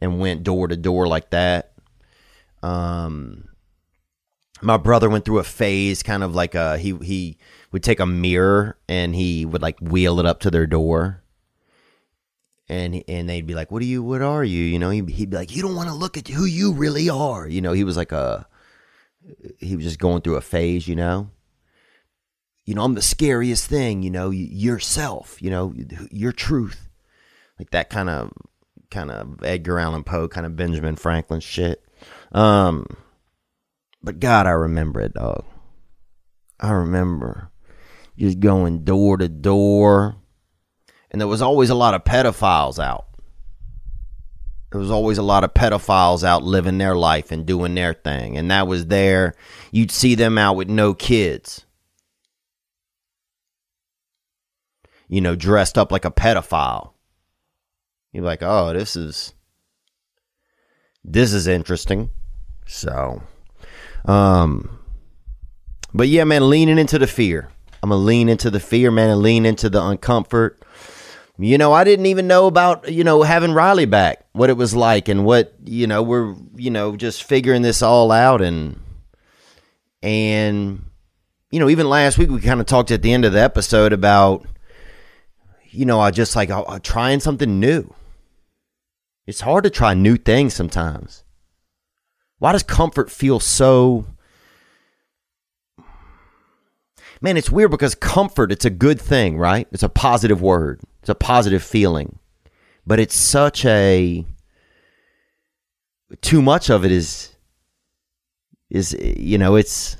and went door to door like that. Um my brother went through a phase kind of like a he he would take a mirror and he would like wheel it up to their door and and they'd be like what are you what are you you know he'd, he'd be like you don't want to look at who you really are you know he was like a he was just going through a phase you know you know i'm the scariest thing you know yourself you know your truth like that kind of kind of edgar allan poe kind of benjamin franklin shit um but God, I remember it, dog. I remember just going door to door. And there was always a lot of pedophiles out. There was always a lot of pedophiles out living their life and doing their thing. And that was there. You'd see them out with no kids. You know, dressed up like a pedophile. You're like, oh, this is this is interesting. So um, but yeah, man, leaning into the fear. I'm gonna lean into the fear, man, and lean into the uncomfort. You know, I didn't even know about you know having Riley back, what it was like, and what you know we're you know just figuring this all out, and and you know even last week we kind of talked at the end of the episode about you know I just like uh, trying something new. It's hard to try new things sometimes. Why does comfort feel so Man, it's weird because comfort, it's a good thing, right? It's a positive word. It's a positive feeling. But it's such a too much of it is is you know, it's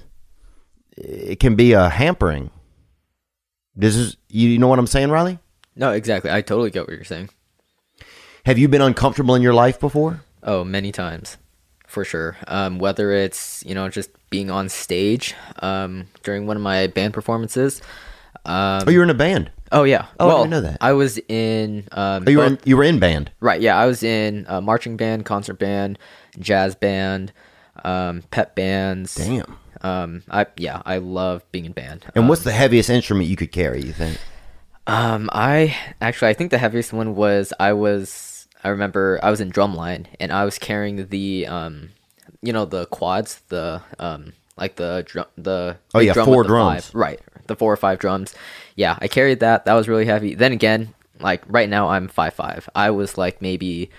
it can be a hampering. This is you know what I'm saying, Riley? No, exactly. I totally get what you're saying. Have you been uncomfortable in your life before? Oh, many times, for sure. Um, whether it's you know just being on stage um, during one of my band performances. Um, Oh, you were in a band. oh yeah. Oh, I didn't know that. I was in. Um, Oh, you were in, you were in band. Right, yeah, I was in a marching band, concert band, jazz band, um, pep bands. Damn. Um, I yeah, I love being in band. And what's the heaviest instrument you could carry, you think? Um, I actually I think the heaviest one was I was I remember I was in drumline and I was carrying the um, you know the quads the um like the drum the Oh, yeah, drum four drums. five- right the four or five drums yeah I carried that that was really heavy then again like right now I'm five five I was like maybe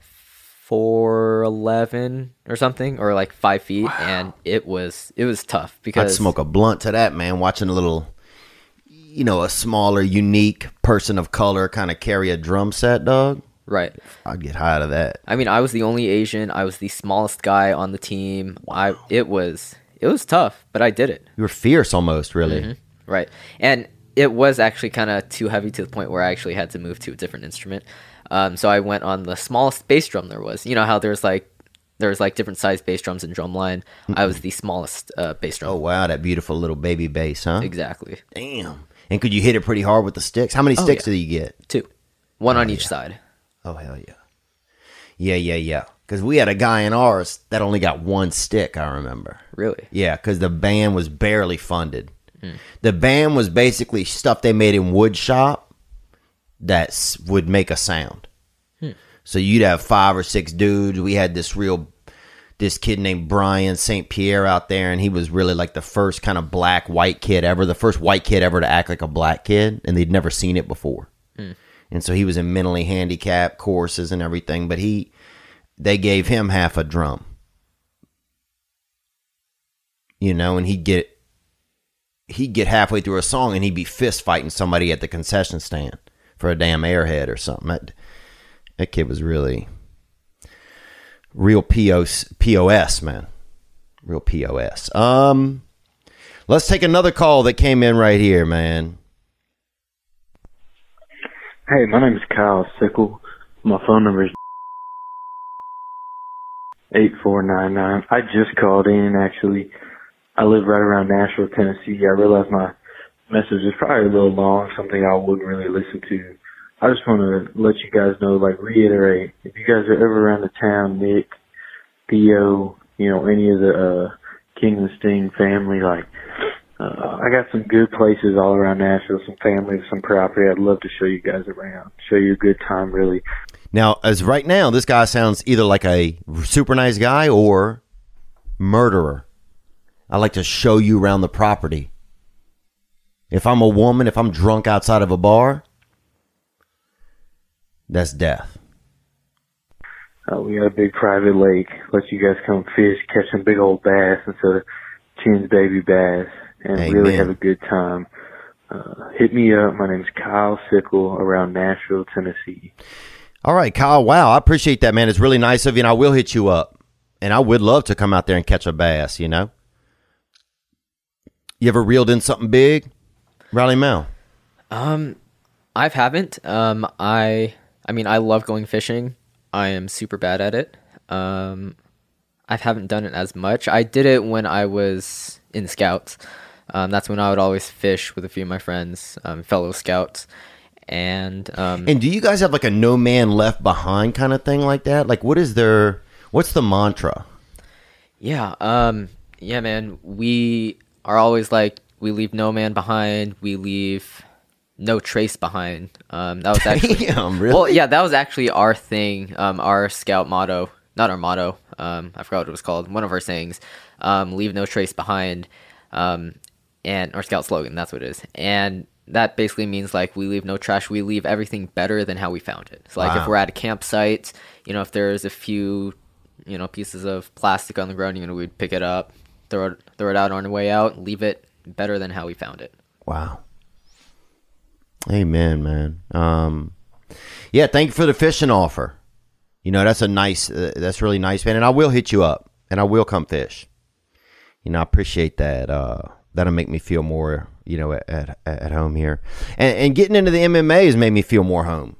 four eleven or something or like five feet and it was it was tough because I'd smoke a blunt to that, man. Watching a little, you know, a smaller, unique person of color kind of carry a drum set, dog. Right I'd get high out of that. I mean, I was the only Asian. I was the smallest guy on the team. I it was it was tough, but I did it. You were fierce almost, really. Right. And it was actually kind of too heavy to the point where I actually had to move to a different instrument. Um, so I went on the smallest bass drum there was. You know how there's like there's like different size bass drums and drum line. I was the smallest uh, bass drum. Oh wow, that beautiful little baby bass, huh? Exactly. Damn. And could you hit it pretty hard with the sticks? How many Oh, sticks yeah. did you get? Two, one on each side. Oh hell yeah. Yeah, yeah, yeah. Because we had a guy in ours that only got one stick. I remember. Really? Yeah, because the band was barely funded. Hmm. The band was basically stuff they made in wood shop that would make a sound. Hmm. So you'd have five or six dudes. We had this real, this kid named Brian St. Pierre out there, and he was really like the first kind of black white kid ever, the first white kid ever to act like a black kid, and they'd never seen it before. Hmm. And so he was in mentally handicapped courses and everything, but he, they gave him half a drum you know, and he'd get he'd get halfway through a song and he'd be fist fighting somebody at the concession stand for a damn airhead or something. That, that kid was really real POS, POS, man. Real POS. Um let's take another call that came in right here, man. Hey, my name is Kyle Sickle. My phone number is eight four nine nine. I just called in actually. I live right around Nashville, Tennessee. I realize my message is probably a little long, something I wouldn't really listen to. I just want to let you guys know, like reiterate, if you guys are ever around the town, Nick, Theo, you know, any of the uh King and Sting family, like uh, I got some good places all around Nashville, some family, some property. I'd love to show you guys around, show you a good time, really. Now, as right now, this guy sounds either like a super nice guy or murderer. I like to show you around the property. If I'm a woman, if I'm drunk outside of a bar, that's death. Uh, we got a big private lake. Let you guys come fish, catch some big old bass instead of Chin's baby bass, and really have a good time. Uh, hit me up. My name's Kyle Sickle around Nashville, Tennessee. All right, Kyle. Wow, I appreciate that, man. It's really nice of you, and I will hit you up. And I would love to come out there and catch a bass. You know, you ever reeled in something big, Riley Mel? Um, I haven't. Um, I I mean, I love going fishing. I am super bad at it. Um, I haven't done it as much. I did it when I was in scouts. Um, that's when I would always fish with a few of my friends, um, fellow scouts, and um, And do you guys have like a no man left behind kind of thing like that? Like, what is their what's the mantra? Yeah, um, yeah, man. We are always like we leave no man behind. We leave no trace behind. Um, that was actually Damn, really? well, yeah, that was actually our thing. Um, our scout motto, not our motto. Um, I forgot what it was called. One of our sayings, um, leave no trace behind. Um, and our scout slogan, that's what it is. And that basically means like we leave no trash. We leave everything better than how we found it. So like if we're at a campsite, you know, if there's a few you know, pieces of plastic on the ground, you know, we'd pick it up, throw it, throw it out on the way out, leave it better than how we found it. Wow. Amen, man. Um, yeah, thank you for the fishing offer. You know, that's a nice, uh, that's really nice, man. And I will hit you up, and I will come fish. You know, I appreciate that. Uh, that'll make me feel more, you know, at at, at home here. And, and getting into the MMA has made me feel more home.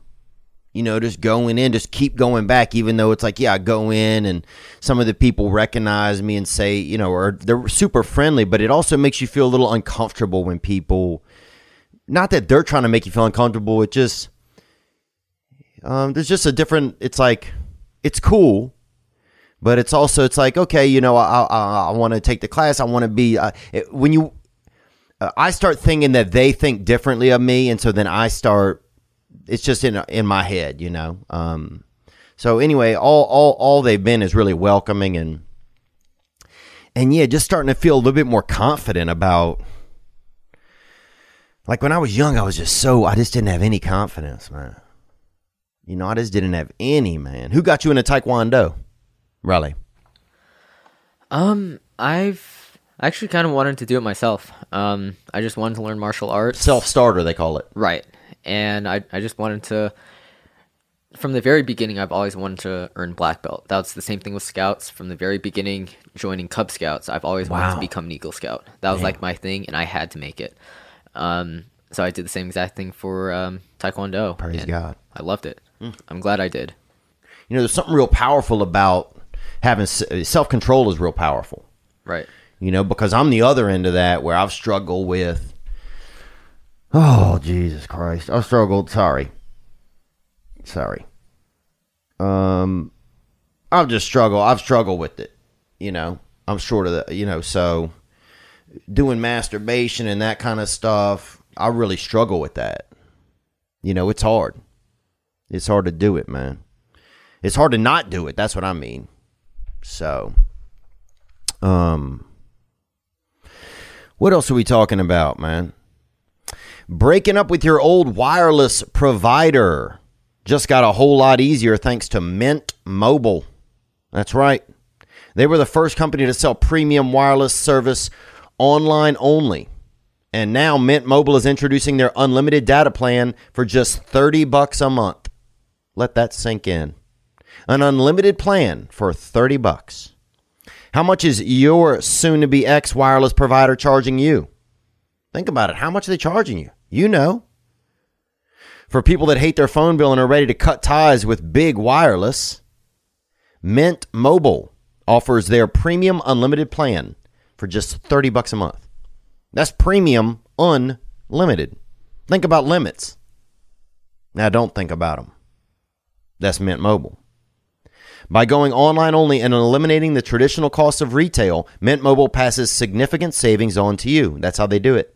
You know, just going in, just keep going back, even though it's like, yeah, I go in and some of the people recognize me and say, you know, or they're super friendly, but it also makes you feel a little uncomfortable when people, not that they're trying to make you feel uncomfortable, it just, um, there's just a different, it's like, it's cool, but it's also, it's like, okay, you know, I, I, I want to take the class. I want to be, uh, it, when you, uh, I start thinking that they think differently of me. And so then I start, it's just in in my head, you know. Um, so anyway, all all all they've been is really welcoming and and yeah, just starting to feel a little bit more confident about. Like when I was young, I was just so I just didn't have any confidence, man. You know, I just didn't have any, man. Who got you into Taekwondo, Riley? Um, I've actually kind of wanted to do it myself. Um, I just wanted to learn martial arts. Self starter, they call it. Right. And I, I just wanted to, from the very beginning, I've always wanted to earn black belt. That's the same thing with scouts. From the very beginning, joining Cub Scouts, I've always wanted to become an Eagle Scout. That was like my thing, and I had to make it. Um, so I did the same exact thing for um, Taekwondo. Praise God. I loved it. I'm glad I did. You know, there's something real powerful about having self control is real powerful. Right. You know, because I'm the other end of that where I've struggled with. Oh Jesus Christ! I've struggled. Sorry. Sorry. Um, I've just struggled. I've struggled with it. You know, I'm short of the. You know, so doing masturbation and that kind of stuff, I really struggle with that. You know, it's hard. It's hard to do it, man. It's hard to not do it. That's what I mean. So, um, what else are we talking about, man? Breaking up with your old wireless provider just got a whole lot easier thanks to Mint Mobile. That's right. They were the first company to sell premium wireless service online only. And now Mint Mobile is introducing their unlimited data plan for just 30 bucks a month. Let that sink in. An unlimited plan for 30 bucks. How much is your soon to be ex wireless provider charging you? Think about it. How much are they charging you? You know. For people that hate their phone bill and are ready to cut ties with big wireless, Mint Mobile offers their premium unlimited plan for just 30 bucks a month. That's premium unlimited. Think about limits. Now don't think about them. That's Mint Mobile. By going online only and eliminating the traditional cost of retail, Mint Mobile passes significant savings on to you. That's how they do it.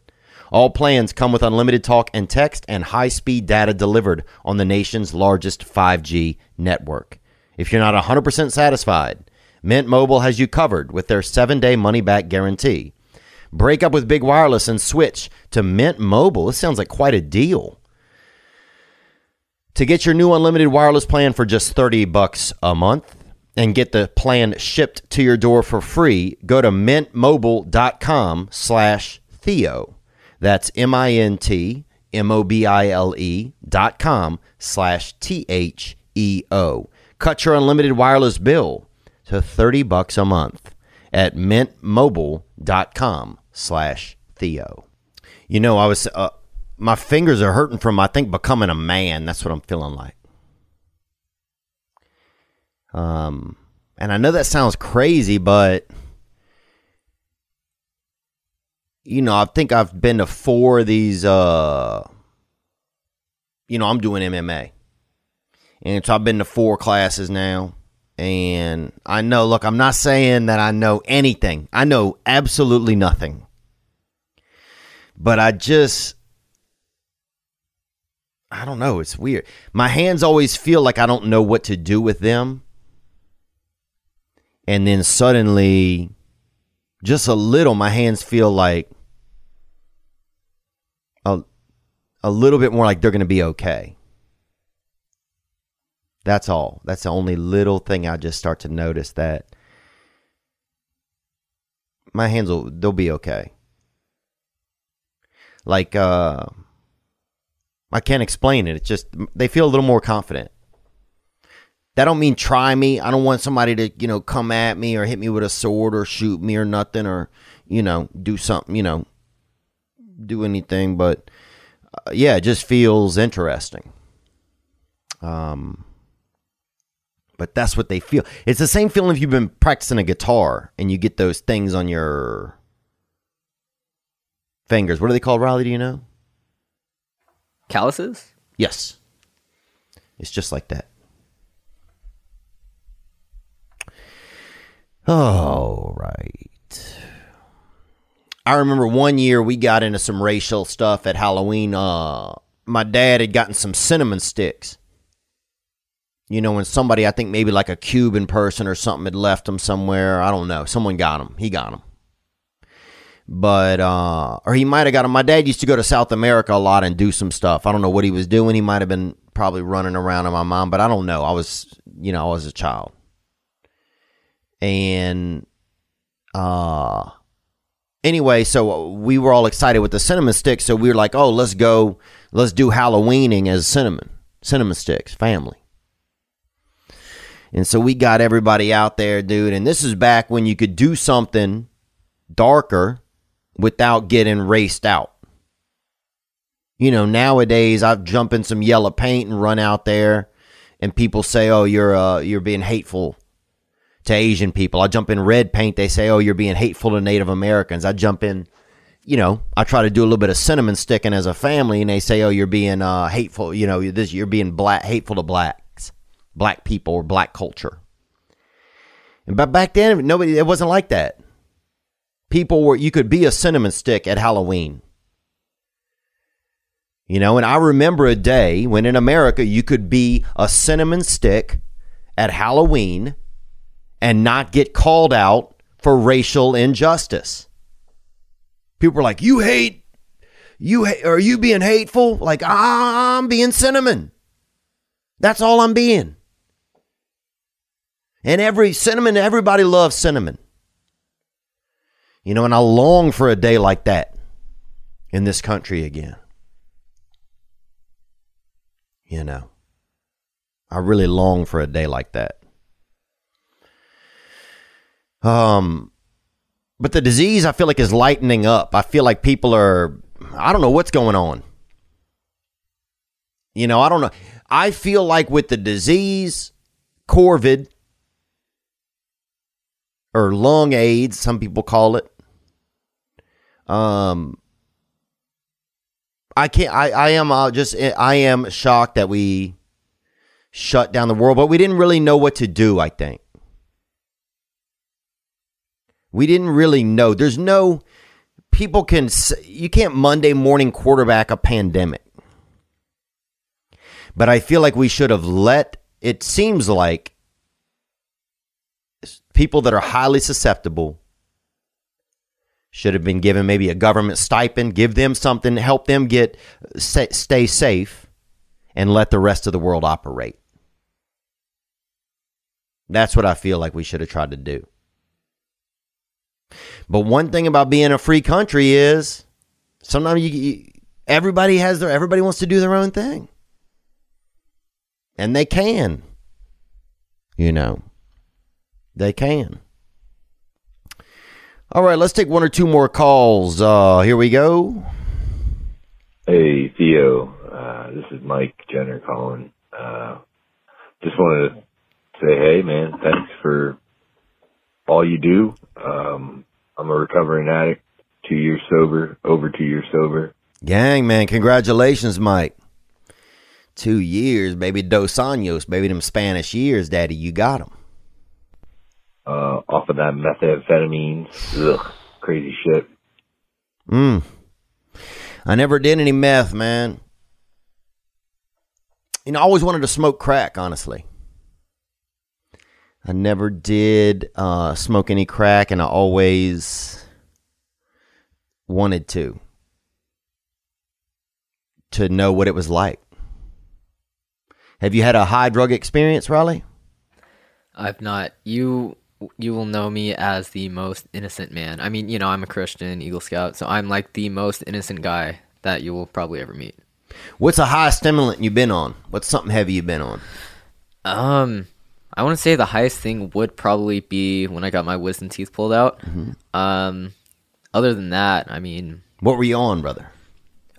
All plans come with unlimited talk and text and high speed data delivered on the nation's largest 5G network. If you're not 100% satisfied, Mint Mobile has you covered with their seven day money back guarantee. Break up with Big Wireless and switch to Mint Mobile. This sounds like quite a deal. To get your new unlimited wireless plan for just 30 bucks a month and get the plan shipped to your door for free, go to mintmobile.com slash Theo. That's M-I-N-T-M-O-B-I-L-E dot com slash T-H-E-O. Cut your unlimited wireless bill to 30 bucks a month at mintmobile.com slash Theo. You know, I was, uh, my fingers are hurting from, I think, becoming a man. That's what I'm feeling like. Um, and I know that sounds crazy, but you know, I think I've been to four of these. Uh, you know, I'm doing MMA, and so I've been to four classes now. And I know, look, I'm not saying that I know anything. I know absolutely nothing. But I just, I don't know. It's weird. My hands always feel like I don't know what to do with them. And then suddenly, just a little, my hands feel like a, a little bit more like they're going to be okay. That's all. That's the only little thing I just start to notice that my hands will they'll be okay. Like uh I can't explain it. It's just they feel a little more confident. That don't mean try me. I don't want somebody to, you know, come at me or hit me with a sword or shoot me or nothing or, you know, do something, you know, do anything, but uh, yeah, it just feels interesting. Um but that's what they feel. It's the same feeling if you've been practicing a guitar and you get those things on your fingers. What are they called, Riley? Do you know? Calluses? Yes. It's just like that. All right. I remember one year we got into some racial stuff at Halloween. Uh, my dad had gotten some cinnamon sticks. You know, when somebody, I think maybe like a Cuban person or something had left them somewhere. I don't know. Someone got them. He got them. But, uh, or he might have got them. My dad used to go to South America a lot and do some stuff. I don't know what he was doing. He might have been probably running around on my mom, but I don't know. I was, you know, I was a child. And, uh, anyway, so we were all excited with the cinnamon sticks. So we were like, oh, let's go, let's do Halloweening as cinnamon, cinnamon sticks, family. And so we got everybody out there, dude. And this is back when you could do something darker without getting raced out. You know, nowadays I've jump in some yellow paint and run out there, and people say, "Oh, you're uh, you're being hateful to Asian people. I jump in red paint. They say, "Oh, you're being hateful to Native Americans." I jump in, you know, I try to do a little bit of cinnamon sticking as a family, and they say, "Oh, you're being uh, hateful." You know, this you're being black hateful to blacks, black people, or black culture. And but back then, nobody it wasn't like that. People were you could be a cinnamon stick at Halloween. You know, and I remember a day when in America you could be a cinnamon stick at Halloween and not get called out for racial injustice. People were like, "You hate, you hate, are you being hateful?" Like, I'm being cinnamon. That's all I'm being. And every cinnamon, everybody loves cinnamon. You know, and I long for a day like that in this country again. You know, I really long for a day like that. Um, but the disease I feel like is lightening up. I feel like people are, I don't know what's going on. You know, I don't know. I feel like with the disease, Corvid, or lung AIDS, some people call it. Um, I can't. I I am uh, just. I am shocked that we shut down the world, but we didn't really know what to do. I think we didn't really know. There's no people can. You can't Monday morning quarterback a pandemic. But I feel like we should have let. It seems like people that are highly susceptible should have been given maybe a government stipend, give them something, help them get stay safe, and let the rest of the world operate. That's what I feel like we should have tried to do. But one thing about being a free country is sometimes you, you everybody has their everybody wants to do their own thing. And they can. You know. They can. All right, let's take one or two more calls. Uh, here we go. Hey, Theo. Uh, this is Mike Jenner calling. Uh, just wanted to say, hey, man, thanks for all you do. Um, I'm a recovering addict, two years sober, over two years sober. Gang, man, congratulations, Mike. Two years, baby. Dos años, baby. Them Spanish years, daddy. You got them uh, off of that methamphetamine. Ugh, crazy shit. Mm. I never did any meth, man. You know, I always wanted to smoke crack, honestly. I never did uh, smoke any crack, and I always wanted to. To know what it was like. Have you had a high drug experience, Raleigh? I've not. You you will know me as the most innocent man. I mean, you know, I'm a Christian Eagle Scout, so I'm like the most innocent guy that you will probably ever meet. What's a high stimulant you've been on? What's something heavy you've been on? Um, I want to say the highest thing would probably be when I got my wisdom teeth pulled out. Mm-hmm. Um, other than that, I mean, what were you on, brother?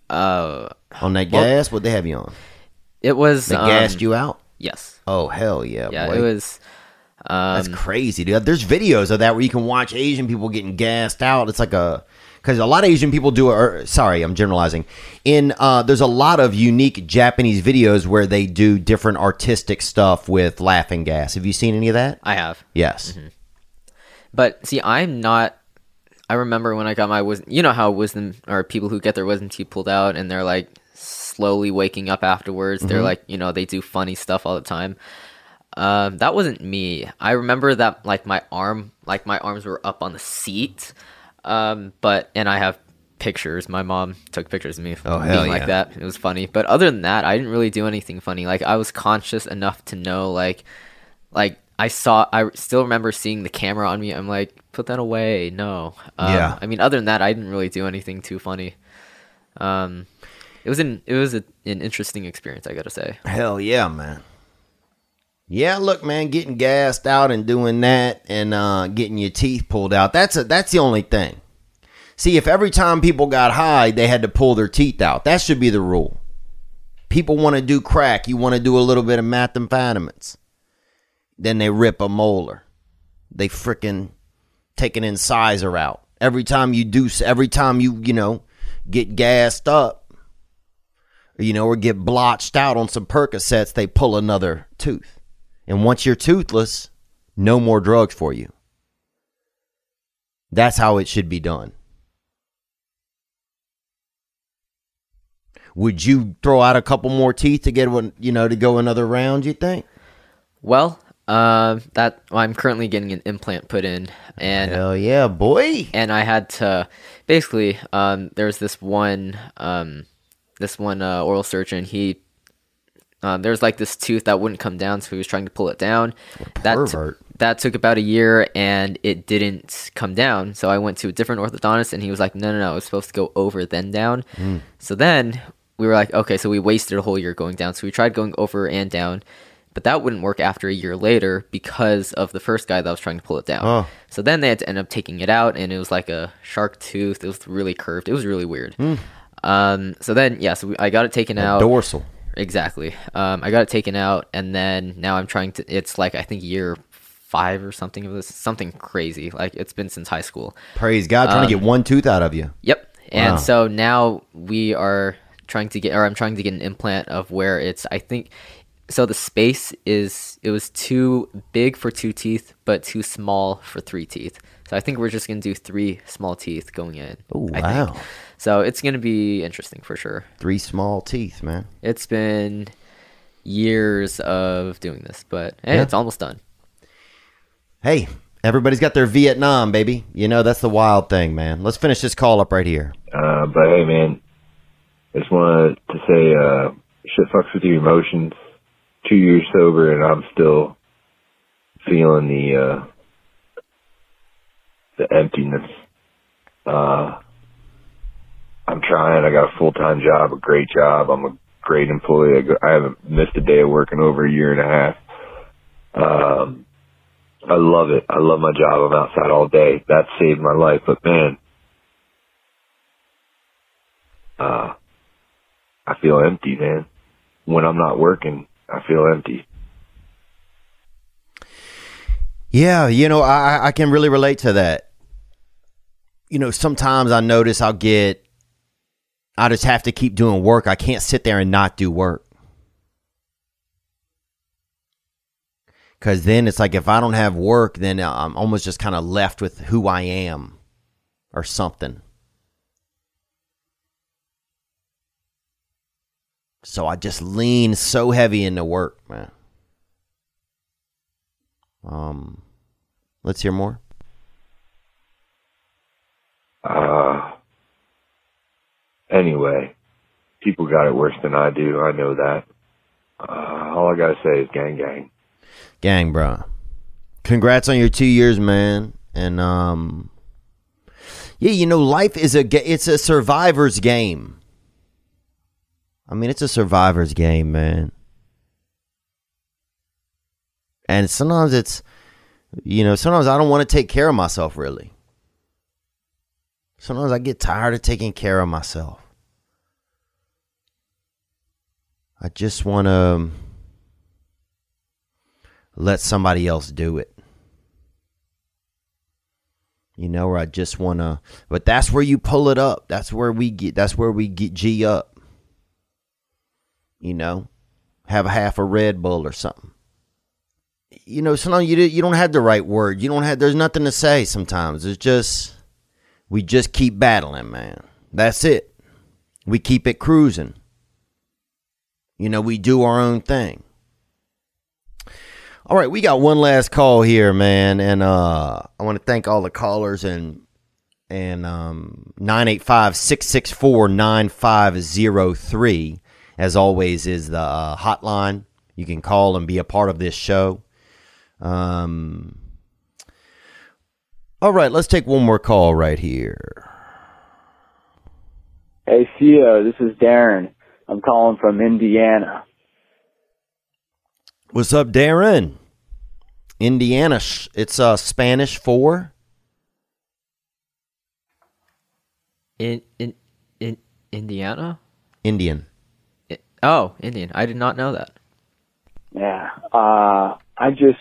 Uh, on that well, gas, what they have you on? It was they um, gassed you out. Yes. Oh hell yeah! Yeah, boy. it was. Um, That's crazy, dude. There's videos of that where you can watch Asian people getting gassed out. It's like a because a lot of Asian people do. Or, sorry, I'm generalizing. In uh, there's a lot of unique Japanese videos where they do different artistic stuff with laughing gas. Have you seen any of that? I have. Yes. Mm-hmm. But see, I'm not. I remember when I got my wisdom. You know how wisdom or people who get their wisdom teeth pulled out and they're like slowly waking up afterwards. Mm-hmm. They're like, you know, they do funny stuff all the time. Um, that wasn't me. I remember that like my arm, like my arms were up on the seat. Um, but and I have pictures. My mom took pictures of me oh, being yeah. like that. It was funny. But other than that, I didn't really do anything funny. Like I was conscious enough to know like like I saw I still remember seeing the camera on me. I'm like, put that away. No. Um, yeah. I mean other than that, I didn't really do anything too funny. Um it was an it was a, an interesting experience, I got to say. Hell yeah, man. Yeah, look, man, getting gassed out and doing that and uh, getting your teeth pulled out. That's a, that's the only thing. See, if every time people got high, they had to pull their teeth out, that should be the rule. People want to do crack. You want to do a little bit of methamphetamines. Then they rip a molar. they frickin' take an incisor out. Every time you do, every time you, you know, get gassed up, you know, or get blotched out on some Percocets, they pull another tooth. And once you're toothless, no more drugs for you. That's how it should be done. Would you throw out a couple more teeth to get one, you know, to go another round? You think? Well, um, that I'm currently getting an implant put in, and Hell yeah, boy! and I had to basically um, there was this one um, this one uh, oral surgeon he um, there was like this tooth that wouldn't come down, so he was trying to pull it down. That t- that took about a year, and it didn't come down. So I went to a different orthodontist, and he was like, "No, no, no, it's supposed to go over then down." So then we were like, "Okay," so we wasted a whole year going down. So we tried going over and down. But that wouldn't work after a year later because of the first guy that was trying to pull it down. Oh. So then they had to end up taking it out, and it was like a shark tooth. It was really curved. It was really weird. Um, so then, yeah, so we, I got it taken out. Dorsal. Exactly. Um, I got it taken out, and then now I'm trying to. It's like I think year five or something of this, something crazy. Like it's been since high school. Praise God, trying to Um, get one tooth out of you. Yep. And Wow. so now we are trying to get, or I'm trying to get an implant of where it's. I think so. The space is it was too big for two teeth, but too small for three teeth. So I think we're just gonna do three small teeth going in. Oh wow. So it's gonna be interesting for sure. three small teeth, man. It's been years of doing this, but hey, Yeah. it's almost done. Hey, everybody's got their Vietnam, baby. You know that's the wild thing, man. Let's finish this call up right here. Uh, but hey, man, I just wanted to say, uh, shit fucks with your emotions. Two years sober, and I'm still feeling the uh, the emptiness. Uh, I'm trying. I got a full time job, a great job. I'm a great employee. I, go, I haven't missed a day of work in over a year and a half. Um, I love it. I love my job. I'm outside all day. That saved my life. But man, uh, I feel empty, man. When I'm not working, I feel empty. Yeah, you know, I I can really relate to that. You know, sometimes I notice I'll get I just have to keep doing work. I can't sit there and not do work. Cuz then it's like if I don't have work, then I'm almost just kind of left with who I am or something. So I just lean so heavy into work, man. Um, let's hear more. Uh, anyway, people got it worse than I do. I know that. Uh, all I gotta say is gang gang. Gang, bro. Congrats on your two years, man. And um, yeah, you know, life is a it's a survivor's game. I mean, it's a survivor's game, man. And sometimes it's, you know, sometimes I don't want to take care of myself really. Sometimes I get tired of taking care of myself. I just want to um, let somebody else do it. You know, or I just want to, but that's where you pull it up. That's where we get, that's where we get G up. You know, have a half a Red Bull or something. You know, sometimes you, you don't have the right word. You don't have, there's nothing to say sometimes. It's just, we just keep battling, man. That's it. We keep it cruising. You know, we do our own thing. All right, we got one last call here, man, and uh I want to thank all the callers and and um 985-664-9503 as always is the uh, hotline. You can call and be a part of this show. Um All right, let's take one more call right here. Hey, Theo, this is Darren. I'm calling from Indiana. What's up, Darren? Indiana, it's uh Spanish for In in in Indiana. Indian. I- oh, Indian. I did not know that. Yeah. Uh, I just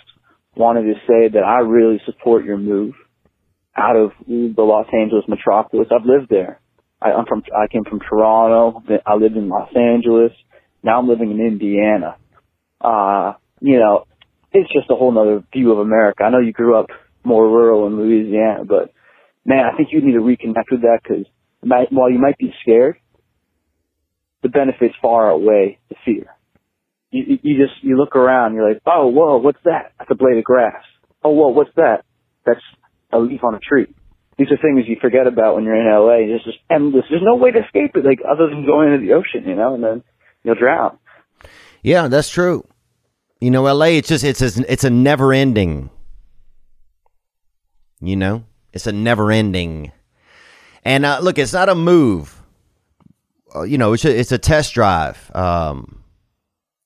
wanted to say that I really support your move out of the Los Angeles metropolis. I've lived there. I, I'm from, I came from Toronto. I lived in Los Angeles. Now I'm living in Indiana. Uh, you know, it's just a whole nother view of America. I know you grew up more rural in Louisiana, but man, I think you need to reconnect with that because while you might be scared, the benefits far outweigh the fear. You, you- you just, you look around, you're like, oh, whoa, what's that? That's a blade of grass. Oh, whoa, what's that? That's a leaf on a tree. These are things you forget about when you're in LA. It's just endless. There's no way to escape it, like other than going into the ocean, you know, and then you'll drown. Yeah, that's true. You know, LA, it's just it's a, it's a never ending. You know, it's a never ending. And uh, look, it's not a move. Uh, you know, it's a, it's a test drive. Um,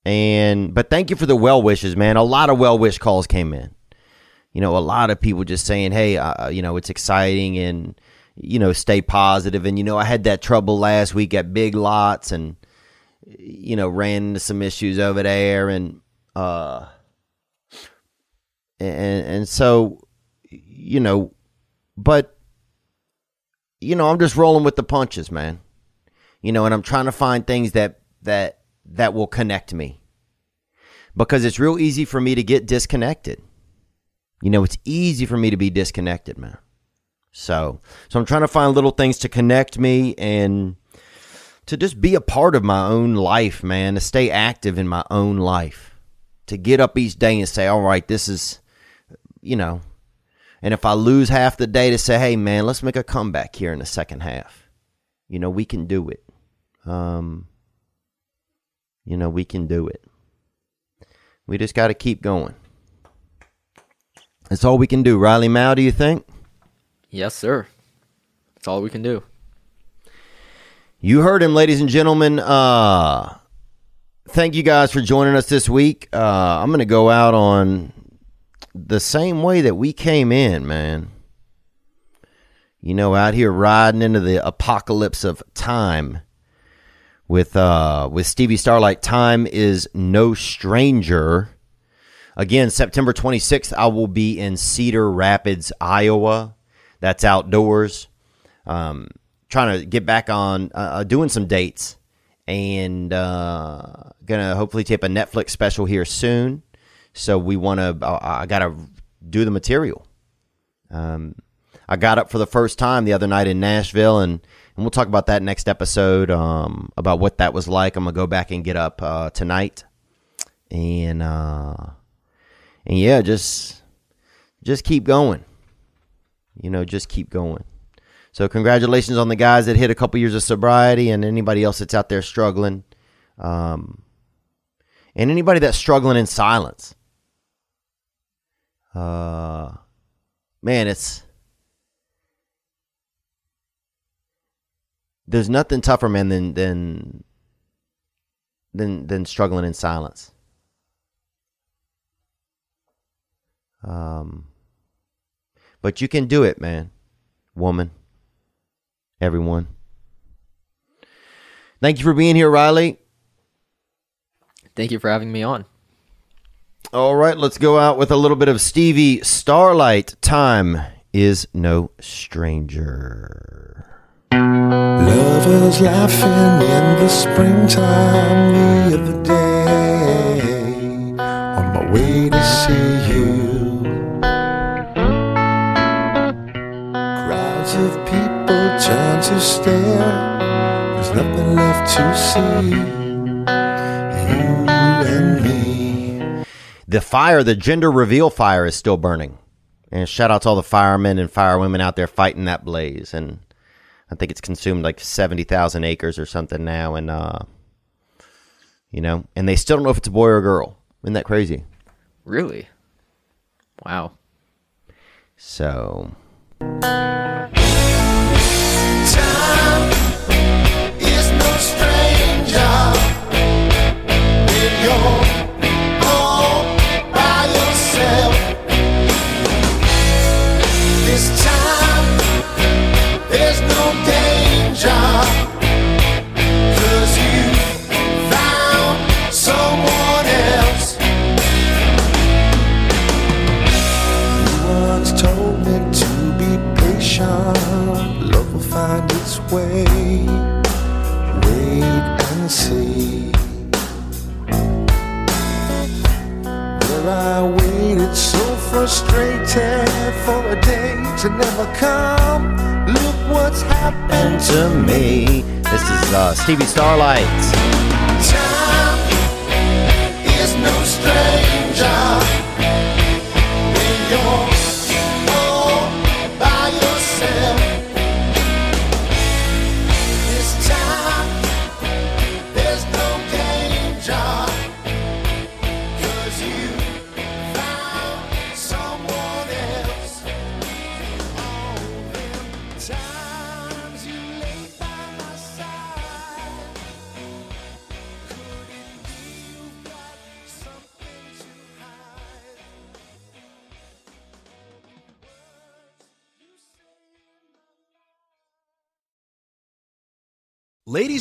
and but thank you for the well wishes, man. A lot of well wish calls came in. You know, a lot of people just saying, "Hey, uh, you know, it's exciting," and you know, stay positive. And you know, I had that trouble last week at Big Lots, and you know, ran into some issues over there, and uh, and and so, you know, but you know, I'm just rolling with the punches, man. You know, and I'm trying to find things that that that will connect me because it's real easy for me to get disconnected. You know, it's easy for me to be disconnected, man. So, so I'm trying to find little things to connect me and to just be a part of my own life, man, to stay active in my own life, to get up each day and say, all right, this is, you know, and if I lose half the day to say, hey, man, let's make a comeback here in the second half. You know, we can do it. Um, you know, we can do it. We just got to keep going. That's all we can do. Riley Mao, do you think? Yes, sir. That's all we can do. You heard him, ladies and gentlemen. Uh, thank you guys for joining us this week. Uh, I'm going to go out on the same way that we came in, man. You know, out here riding into the apocalypse of time with uh with Stevie Starlight. Time is no stranger. Again, September 26th, I will be in Cedar Rapids, Iowa. That's outdoors. Um, trying to get back on uh, uh, doing some dates and uh, gonna hopefully tape a Netflix special here soon. So we want to. I, I gotta do the material. Um, I got up for the first time the other night in Nashville, and, and we'll talk about that next episode. Um, about what that was like. I'm gonna go back and get up uh, tonight, and uh, and yeah, just just keep going. You know, just keep going. So congratulations on the guys that hit a couple years of sobriety, and anybody else that's out there struggling, um, and anybody that's struggling in silence. Uh, man, it's there's nothing tougher, man, than than than than struggling in silence. Um, but you can do it, man, woman, everyone. Thank you for being here, Riley. Thank you for having me on. All right, let's go out with a little bit of Stevie Starlight. Time is no stranger. Lovers laughing in the springtime the other day on my way to see you. People turn to stare. There's nothing left to see. You and me. The fire, the gender reveal fire, is still burning. And shout out to all the firemen and firewomen out there fighting that blaze. And I think it's consumed like 70,000 acres or something now. And, uh, you know, and they still don't know if it's a boy or a girl. Isn't that crazy? Really? Wow. So, Stevie Starlight.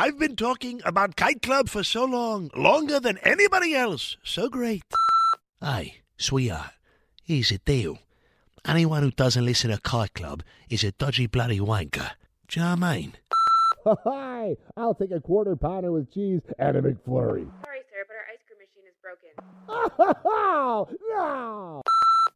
I've been talking about Kite Club for so long, longer than anybody else. So great. Hey, sweetheart, here's the deal. Anyone who doesn't listen to Kite Club is a dodgy bloody wanker. Do you know what I mean? Hi, I'll take a quarter pounder with cheese and a McFlurry. Sorry, sir, but our ice cream machine is broken. Oh, no!